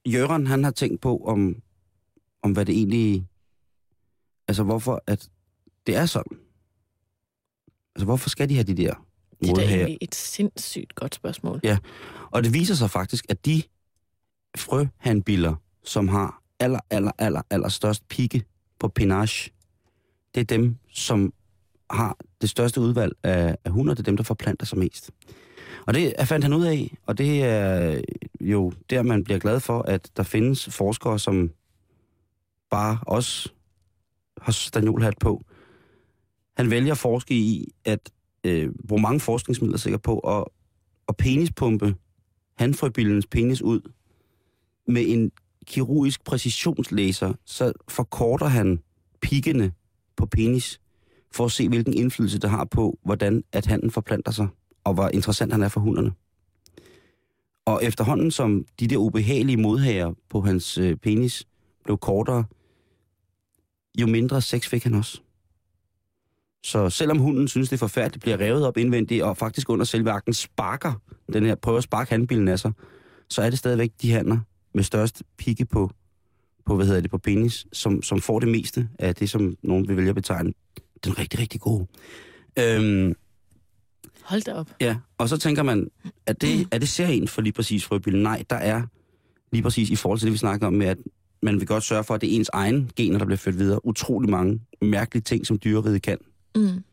Jørgen, han har tænkt på, om, om hvad det egentlig Altså, hvorfor at det er sådan? Altså, hvorfor skal de have de der Det er da egentlig et sindssygt godt spørgsmål. Ja. Og det viser sig faktisk, at de frøhandbiller, som har aller, aller, aller, aller størst pigge på penage, det er dem, som har det største udvalg af, af hunder, det er dem, der forplanter sig mest. Og det fandt han ud af, og det er jo der, man bliver glad for, at der findes forskere, som bare også har stanjolhat på. Han vælger at forske i, at øh, bruge mange forskningsmidler sikkert på at, at penispumpe handfrøbillens penis ud med en kirurgisk præcisionslaser, så forkorter han pikkene på penis, for at se, hvilken indflydelse det har på, hvordan at handen forplanter sig, og hvor interessant han er for hunderne. Og efterhånden som de der ubehagelige modhager på hans øh, penis blev kortere, jo mindre sex fik han også. Så selvom hunden synes, det er forfærdeligt, bliver revet op indvendigt, og faktisk under selve akten sparker den her, prøver at sparke handbilen af sig, så er det stadigvæk de hanner med størst pigge på, på, hvad hedder det, på penis, som, som får det meste af det, som nogen vil vælge at betegne den rigtig, rigtig gode. Øhm, Hold da op. ja, og så tænker man, er det, er det serien for lige præcis frøbillen? Nej, der er lige præcis i forhold til det, vi snakker om med, at man vil godt sørge for, at det er ens egen gener, der bliver ført videre. Utrolig mange mærkelige ting, som dyreriget kan. Mm.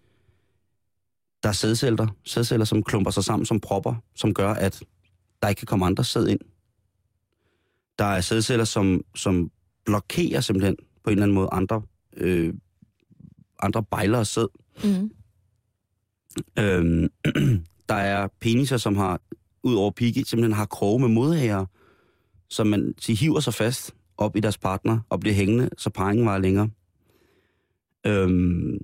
Der er sædceller, sædceller, som klumper sig sammen som propper, som gør, at der ikke kan komme andre sæd ind. Der er sædceller, som, som blokerer simpelthen på en eller anden måde andre, øh, andre bejlere sæd. Mm. Øhm, der er peniser, som har, ud over pigge, simpelthen har kroge med modhager, som man de hiver sig fast op i deres partner og bliver hængende, så parringen var længere. Øhm,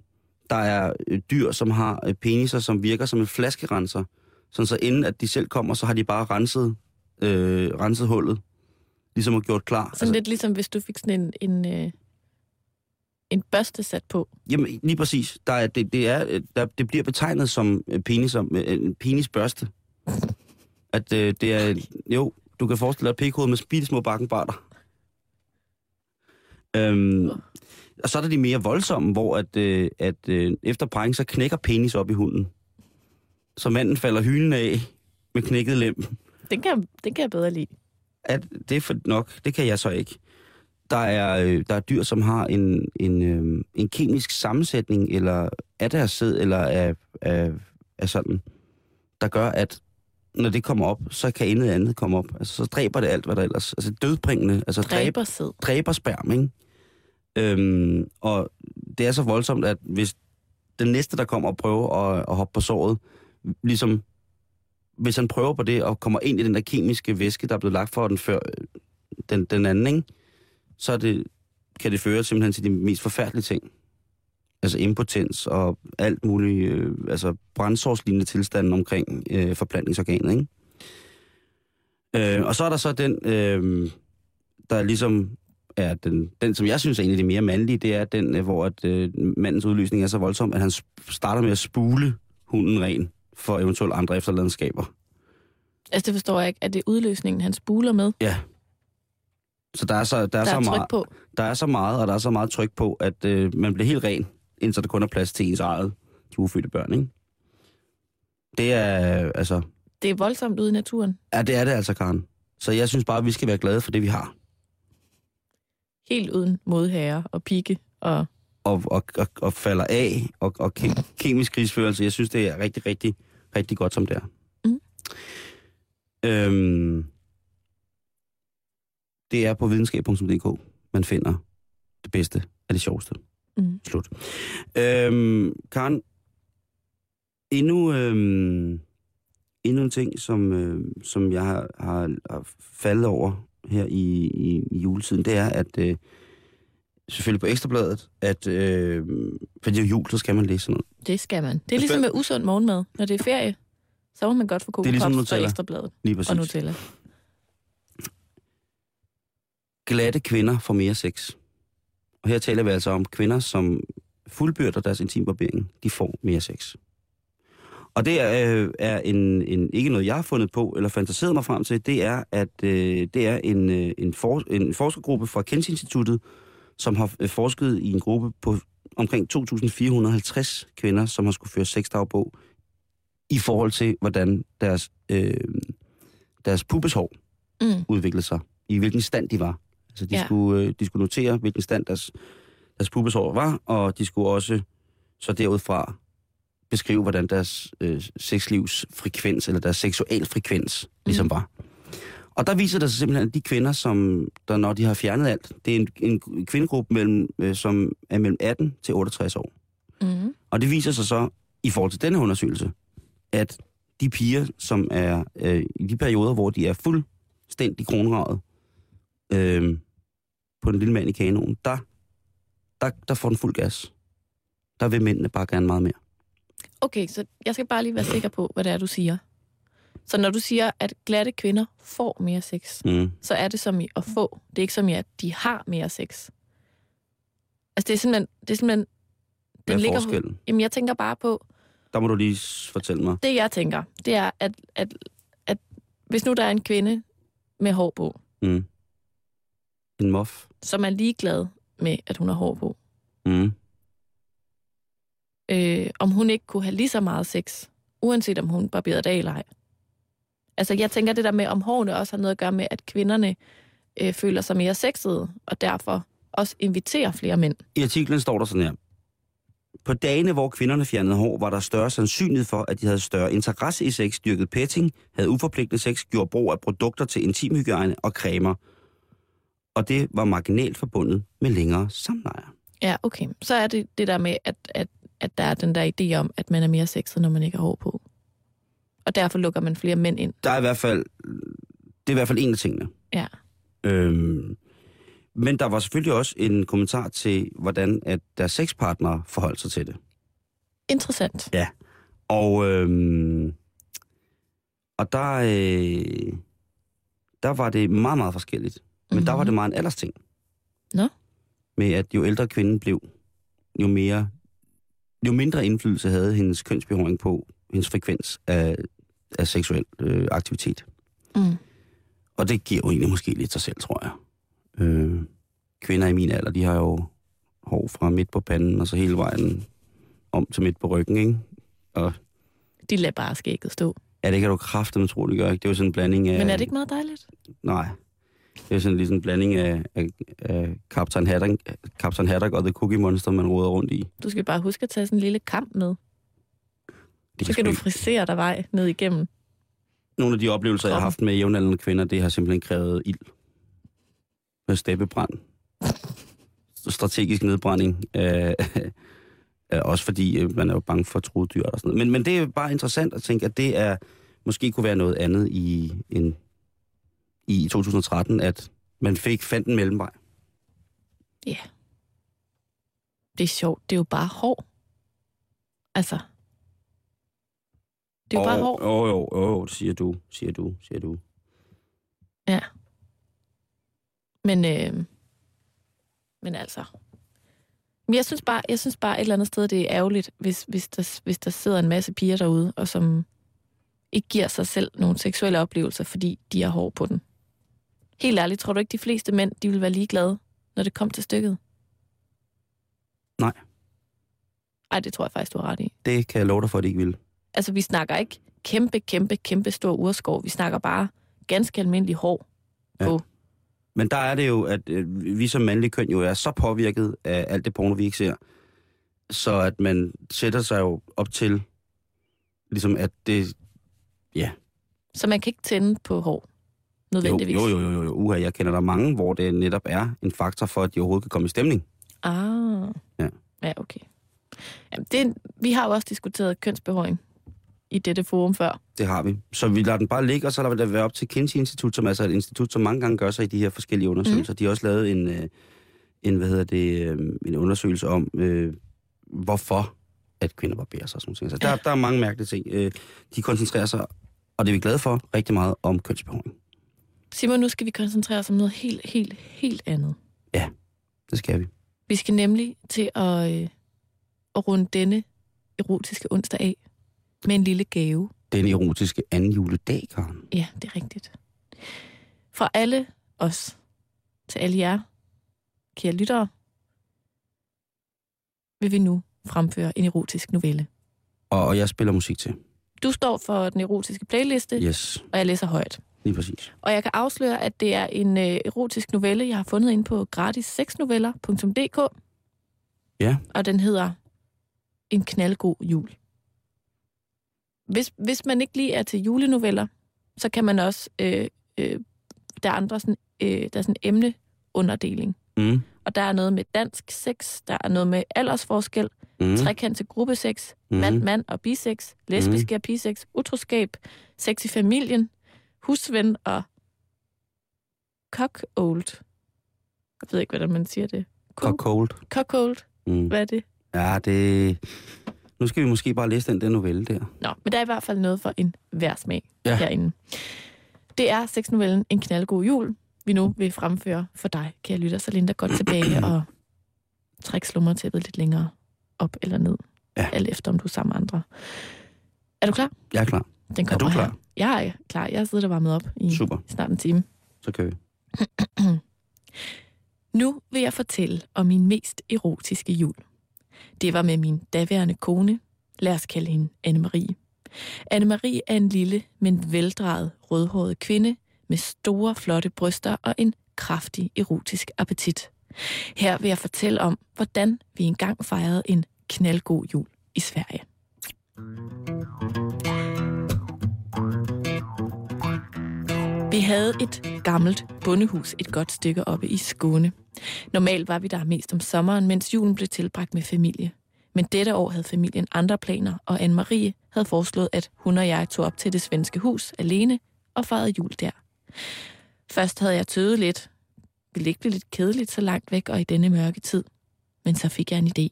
der er dyr, som har øh, peniser, som virker som en flaskerenser. Sådan så inden at de selv kommer, så har de bare renset, øh, renset hullet. Ligesom og gjort klar. Sådan lidt ligesom, hvis du fik sådan en, en, øh, en børste sat på. Jamen, lige præcis. Der er, det, det, er, øh, der, det bliver betegnet som øh, penis, som, en penisbørste. At øh, det er... Jo, du kan forestille dig et pikhoved med bitte små bakkenbarter. Øhm, og så er der de mere voldsomme, hvor at, øh, at øh, efter parring, så knækker penis op i hunden. Så manden falder hylen af med knækket lem. Den kan, den kan jeg bedre lide. At det er for nok, det kan jeg så ikke. Der er, øh, der er dyr, som har en, en, øh, en kemisk sammensætning, eller af deres sæd, eller af, af, af sådan, der gør, at når det kommer op, så kan intet andet komme op. Altså, så dræber det alt, hvad der ellers... Altså, dødbringende, altså dræb, Dræber sæd. dræber sperm, ikke? Øhm, og det er så voldsomt, at hvis den næste, der kommer og prøver at, at hoppe på såret, ligesom, hvis han prøver på det og kommer ind i den der kemiske væske, der er blevet lagt for den før den, den anden, ikke? så det, kan det føre simpelthen til de mest forfærdelige ting. Altså impotens og alt muligt, øh, altså brændsårslignende tilstanden omkring øh, forplantningsorganet, ikke? Øh, og så er der så den, øh, der ligesom er den, den, som jeg synes er en af de mere mandlige, det er den, øh, hvor at, øh, mandens udløsning er så voldsom, at han starter med at spule hunden ren for eventuelt andre efterladenskaber. Altså, det forstår jeg ikke. Er det udløsningen, han spuler med? Ja. Så der er så, der er Der så er tryk meget, på. der er så meget, og der er så meget tryk på, at øh, man bliver helt ren, indtil der kun er plads til ens eget, de ufødte børn, ikke? Det er, altså, Det er voldsomt ude i naturen. ja, det er det altså, Karen. Så jeg synes bare, at vi skal være glade for det, vi har. Helt uden modherre og pigge. Og Og, og, og, og falder af, og, og ke- kemisk krigsførelse. Jeg synes, det er rigtig, rigtig, rigtig godt, som det er. Mm. Øhm, det er på videnskab.dk, man finder det bedste af det sjoveste. Mm. Slut. Øhm, Karen, endnu, øhm, endnu en ting, som, øh, som jeg har, har, har faldet over her i, i, i juletiden, det er, at øh, selvfølgelig på Ekstrabladet, at øh, fordi det er jul, så skal man læse noget. det skal man. Det er ligesom med usund morgenmad. Når det er ferie, så må man godt få er ligesom Nutella. Ekstrabladet Lige præcis. og Nutella. Glatte kvinder får mere sex. Og her taler vi altså om kvinder, som fuldbyrder deres intimbarbering. De får mere sex. Og det er, øh, er en, en, ikke noget, jeg har fundet på eller fantaseret mig frem til. Det er, at øh, det er en, øh, en, for, en forskergruppe fra Kens Instituttet, som har øh, forsket i en gruppe på omkring 2.450 kvinder, som har skulle føre sexdagbog i forhold til, hvordan deres, øh, deres pubeshår Mm. udviklede sig. I hvilken stand de var. Altså, de, Ja. skulle, øh, de skulle notere, hvilken stand deres, deres pubeshår var, og de skulle også så derudfra beskrive, hvordan deres øh, sexlivs frekvens, eller deres seksual frekvens, ligesom var. Og der viser det sig simpelthen, at de kvinder, som der, når de har fjernet alt, det er en, en kvindegruppe, mellem, øh, som er mellem 18 til 68 år. Mm. Og det viser sig så, i forhold til denne undersøgelse, at de piger, som er øh, i de perioder, hvor de er fuldstændig kronraget øh, på den lille mand i kanonen, der, der, der får den fuld gas. Der vil mændene bare gerne meget mere. Okay, så jeg skal bare lige være sikker på, hvad det er, du siger. Så når du siger, at glatte kvinder får mere sex, Mm. så er det som i at få. Det er ikke som i, at de har mere sex. Altså, det er simpelthen... Det er simpelthen Hvad er forskellen? Jamen, jeg tænker bare på, Der må du lige fortælle mig. det jeg tænker, det er, at, at, at hvis nu der er en kvinde med hår på, Mm. En mof. som er ligeglad med, at hun har hår på, Mm. øh, om hun ikke kunne have lige så meget sex, uanset om hun barberede det eller ej. Altså, jeg tænker det der med, om hårene også har noget at gøre med, at kvinderne øh, føler sig mere sexede, og derfor også inviterer flere mænd. I artiklen står der sådan her. På dagene, hvor kvinderne fjernede hår, var der større sandsynlighed for, at de havde større interesse i sex, dyrket petting, havde uforpligtende sex, gjorde brug af produkter til intimhygiejne og cremer. Og det var marginalt forbundet med længere samleje. Ja, okay. Så er det det der med, at, at, at der er den der idé om, at man er mere sexet, når man ikke har hår på. Og derfor lukker man flere mænd ind. Der er i hvert fald, det er i hvert fald en af tingene. Ja. Øhm, men der var selvfølgelig også en kommentar til, hvordan at deres sexpartnere forholdt sig til det. Interessant. Ja. Og, øhm, og der, øh, der var det meget, meget forskelligt. Men mm-hmm. der var det meget en aldersting. Nå. Med at jo ældre kvinden blev, jo mere, jo mindre indflydelse havde hendes kønsbehåring på hendes frekvens af, af seksuel øh, aktivitet. Mm. Og det giver jo egentlig måske lidt sig selv, tror jeg. Øh, kvinder i min alder, de har jo hår fra midt på panden, og så hele vejen om til midt på ryggen, ikke? Og De lader bare skægget stå. ja, det kan du kraftedeme tro, det gør ikke. Det er jo sådan en blanding af... Men er det ikke meget dejligt? Nej. Det er sådan lige sådan en blanding af, af, af Captain, Haddock, Captain Haddock og The Cookie Monster, man råder rundt i. Du skal bare huske at tage sådan en lille kamp med. Det Så kan du frisere dig vej ned igennem. Nogle af de oplevelser, jeg har haft med jævnaldrende kvinder, det har simpelthen krævet ild. Med steppebrand. Strategisk nedbrænding. Øh, også fordi øh, man er jo bange for truede dyr og sådan noget. Men, men det er bare interessant at tænke, at det er måske kunne være noget andet i, en, i 2013, at man fik fandt en mellemvej. Ja. Det er sjovt. Det er jo bare hår. Altså. Det er jo bare hår. Jo, jo, jo, jo, siger du, siger du, siger du. Men, øh, men altså... Men jeg synes, bare, jeg synes bare et eller andet sted, det er ærgerligt, hvis, hvis, der, hvis der sidder en masse piger derude, og som ikke giver sig selv nogle seksuelle oplevelser, fordi de har hår på den. Helt ærligt, tror du ikke, de fleste mænd, de vil være ligeglade, når det kom til stykket? Nej. Ej, det tror jeg faktisk, du har ret i. Det kan jeg love dig for, at de ikke vil. Altså, vi snakker ikke kæmpe, kæmpe, kæmpe stor urskov. Vi snakker bare ganske almindelig hår Ja. på. Men der er det jo, at øh, vi som mandlige køn jo er så påvirket af alt det porno, vi ikke ser, så at man sætter sig jo op til, ligesom at det... Ja, Så man kan ikke tænde på hår, nødvendigvis. jo, jo, jo, jo, jo. Uha, jeg kender der mange, hvor det netop er en faktor for, at de overhovedet kan komme i stemning. Ah. Ja. Ja, okay. Jamen, det, vi har jo også diskuteret kønsbehåring i dette forum før. Det har vi. Så vi lader den bare ligge, og så lader vi det være op til Kinsey Institut, som altså er et institut, som mange gange gør sig i de her forskellige undersøgelser. Mm. De har også lavet en, øh, en, hvad hedder det, øh, en undersøgelse om, øh, hvorfor at kvinder barberer sig sådan noget. Så der, der er mange mærkelige ting. Øh, de koncentrerer sig, og det er vi glade for, rigtig meget om kønsbehåring. Simon, nu skal vi koncentrere os om noget helt, helt, helt andet. Det skal vi. Vi skal nemlig til at, øh, at runde denne erotiske onsdag af med en lille gave. Den erotiske anden juledag, Karen. Ja, det er rigtigt. Fra alle os til alle jer, kære lyttere, vil vi nu fremføre en erotisk novelle. Og, og jeg spiller musik til. Du står for den erotiske playliste, Yes, og jeg læser højt. Lige præcis. Og jeg kan afsløre, at det er en øh, erotisk novelle, jeg har fundet inde på gratissexnoveller.dk. Ja. Og den hedder En knaldgod jul. Hvis, hvis man ikke lige er til julenoveller, så kan man også... Øh, øh, der er andre sådan, øh, der er sådan emneunderdeling. Mm. Og der er noget med dansk sex, der er noget med aldersforskel, Mm. mm. trekant til gruppesex, Mm. mand-mand og bisex, lesbiske og bisex, utroskab, sex i familien, husven og cock-old. Jeg ved ikke, hvordan man siger det. Cock cold. Cock-old. Mm. Hvad er det? Ja, det... Nu skal vi måske bare læse den der novelle der. Nå, men der er i hvert fald noget for en hver smag Ja. herinde. Det er sexnovellen En knaldgod jul, vi nu vil fremføre for dig, kære lytter. Så Linda godt tilbage og træk slummertæppet lidt længere op eller ned. Ja. Alt efter, om du er sammen med andre. Er du klar? Jeg er klar. Den Er kommer du klar? Her. Jeg er klar. Jeg sidder og varmet op i Super. snart en time. Så kan vi. Nu vil jeg fortælle om min mest erotiske jul. Det var med min daværende kone. Lad os kalde hende Anne-Marie. Anne-Marie er en lille, men veldrejet, rødhåret kvinde med store, flotte bryster og en kraftig erotisk appetit. Her vil jeg fortælle om, hvordan vi engang fejrede en knaldgod jul i Sverige. Vi havde et gammelt bondehus et godt stykke oppe i Skåne. Normalt var vi der mest om sommeren, mens julen blev tilbragt med familie. Men dette år havde familien andre planer, og Anne-Marie havde foreslået, at hun og jeg tog op til det svenske hus alene og fejrede jul der. Først havde jeg tøvet lidt. Ville ikke blive lidt kedeligt så langt væk og i denne mørke tid. Men så fik jeg en idé.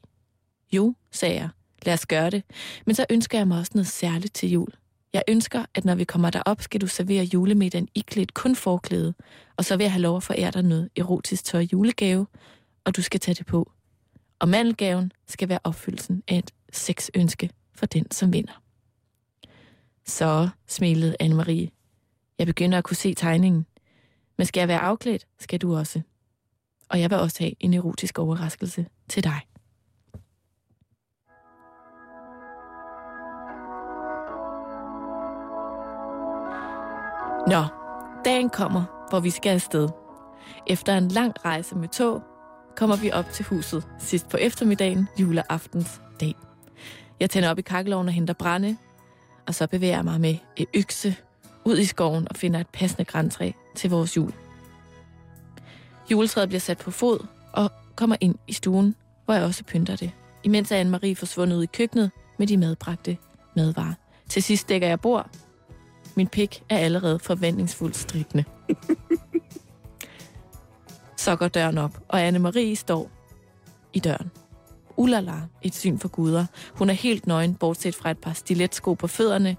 Jo, sagde jeg. Lad os gøre det. Men så ønsker jeg mig også noget særligt til jul. Jeg ønsker, at når vi kommer derop, skal du servere julemiddagen iklædt kun forklæde, og så vil jeg have lov at forære dig noget erotisk tøj julegave, og du skal tage det på. Og mandelgaven skal være opfyldelsen af et sexønske for den, som vinder. Så, smilede Anne-Marie. Jeg begynder at kunne se tegningen. Men skal jeg være afklædt, skal du også. Og jeg vil også have en erotisk overraskelse til dig. Nå, dagen kommer, hvor vi skal afsted. Efter en lang rejse med tog, kommer vi op til huset sidst på eftermiddagen, juleaftens dag. Jeg tænder op i kakkeloven og henter brænde, og så bevæger jeg mig med et økse ud i skoven og finder et passende græntræ til vores jul. Juletræet bliver sat på fod og kommer ind i stuen, hvor jeg også pynter det. Imens er Anne-Marie forsvundet ud i køkkenet med de medbragte madvarer. Til sidst dækker jeg bord. Min pik er allerede forventningsfuldt strikkende. Så går døren op, og Anne-Marie står i døren. Ulala, et syn for guder. Hun er helt nøgen, bortset fra et par stiletsko på fødderne,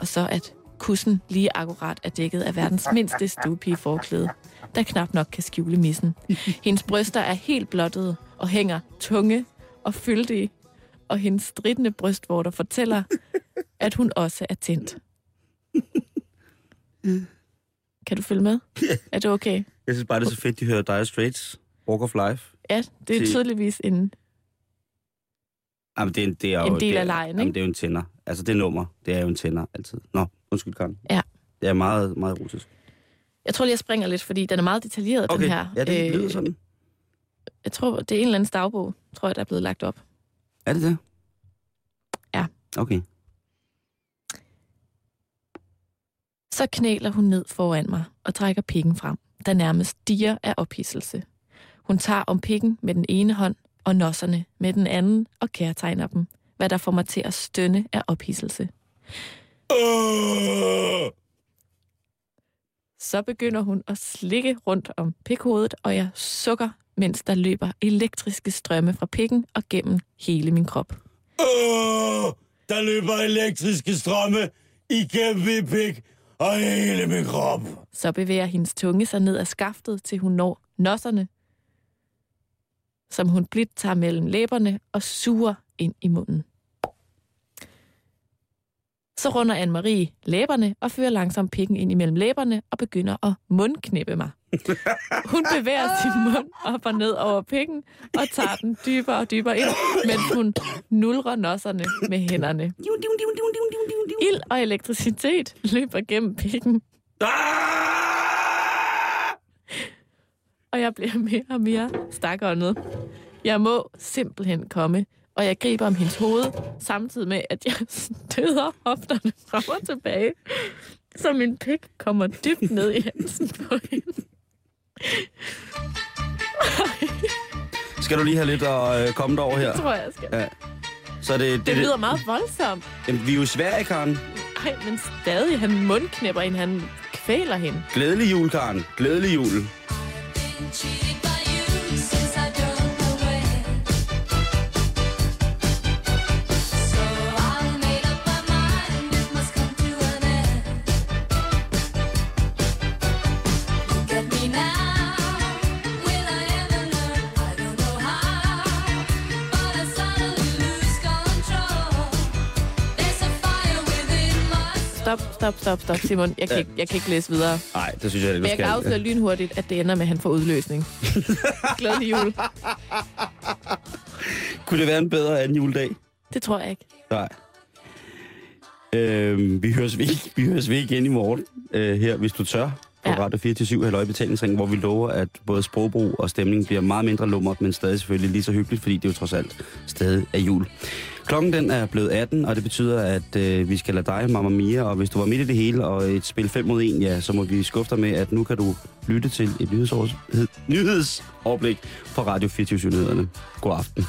og så at kussen lige akkurat er dækket af verdens mindste stuepige forklæde, der knap nok kan skjule missen. Hendes bryster er helt blottede og hænger tunge og fyldige, og hendes stridende brystvorter fortæller, at hun også er tændt. Kan du følge med? Er det okay? Jeg synes bare, det er så fedt, de hører Dire Straits, Walk of Life. Ja, det er Det- tydeligvis en... Jamen, det er, en, det er En jo, del det er, af lejen, Jamen, ikke? det er jo en tænder. Altså, det nummer, det er jo en tænder altid. Nå, undskyld, Karen. Ja. Det er meget, meget erotisk. Jeg tror lige, jeg springer lidt, fordi den er meget detaljeret, Okay, den her. ja, det Øh, lyder sådan. Jeg tror, det er en eller anden dagbog, tror jeg, der er blevet lagt op. Er det det? Ja. Okay. Så knæler hun ned foran mig og trækker pikken frem, der nærmest diger af ophidselse. Hun tager om pikken med den ene hånd og nosserne med den anden og kærtegner dem, hvad der får mig til at stønne af ophidselse. Øh! Så begynder hun at slikke rundt om pikhovedet, og jeg sukker, mens der løber elektriske strømme fra pikken og gennem hele min krop. Øh, der løber elektriske strømme igennem min pik og hele min krop. Så bevæger hendes tunge sig ned ad skaftet, til hun når nosserne, som hun blidt tager mellem læberne og suger ind i munden. Så runder Anne-Marie læberne og fører langsomt pikken ind imellem læberne og begynder at mundknippe mig. Hun bevæger sin mund op og ned over pikken og tager den dybere og dybere ind, mens hun nulrer nosserne med hænderne. Ild og elektricitet løber gennem pikken, og jeg bliver mere og mere stakåndet. Jeg må simpelthen komme, og jeg griber om hendes hoved, samtidig med, at jeg støder hofterne frem og tilbage, så min pik kommer dybt ned i halsen på hende. Skal du lige have lidt at øh, komme derover her? Det tror jeg, jeg skal. Ja. Så er det, det, Det lyder meget voldsomt. Jamen, vi er jo i Sverige, Karen. Ej, men stadig, han mundknæpper hende, han kvæler hende. Glædelig jul, Karen. Glædelig jul. Stop, stop, stop, Simon. Jeg kan, ikke, jeg kan ikke læse videre. Nej, det synes jeg, det du Men jeg kan afsløre lynhurtigt, at det ender med, at han får udløsning. Glædelig jul. Kunne det være en bedre anden juledag? Det tror jeg ikke. Nej. Øhm, vi høres ved, vi høres ved igen i morgen øh, her, hvis du tør. på Ja. Radio 24 Halløj Betalingsring, hvor vi lover, at både sprogbrug og stemning bliver meget mindre lummert, men stadig selvfølgelig lige så hyggeligt, fordi det jo trods alt stadig er jul. Klokken den er blevet 18, og det betyder, at øh, vi skal lade dig, Mamma Mia, og hvis du var midt i det hele og et spil 5 mod 1, ja, så må vi skuffe dig med, at nu kan du lytte til et nyhedsoverblik fra Radio 24 Nyhederne. God aften.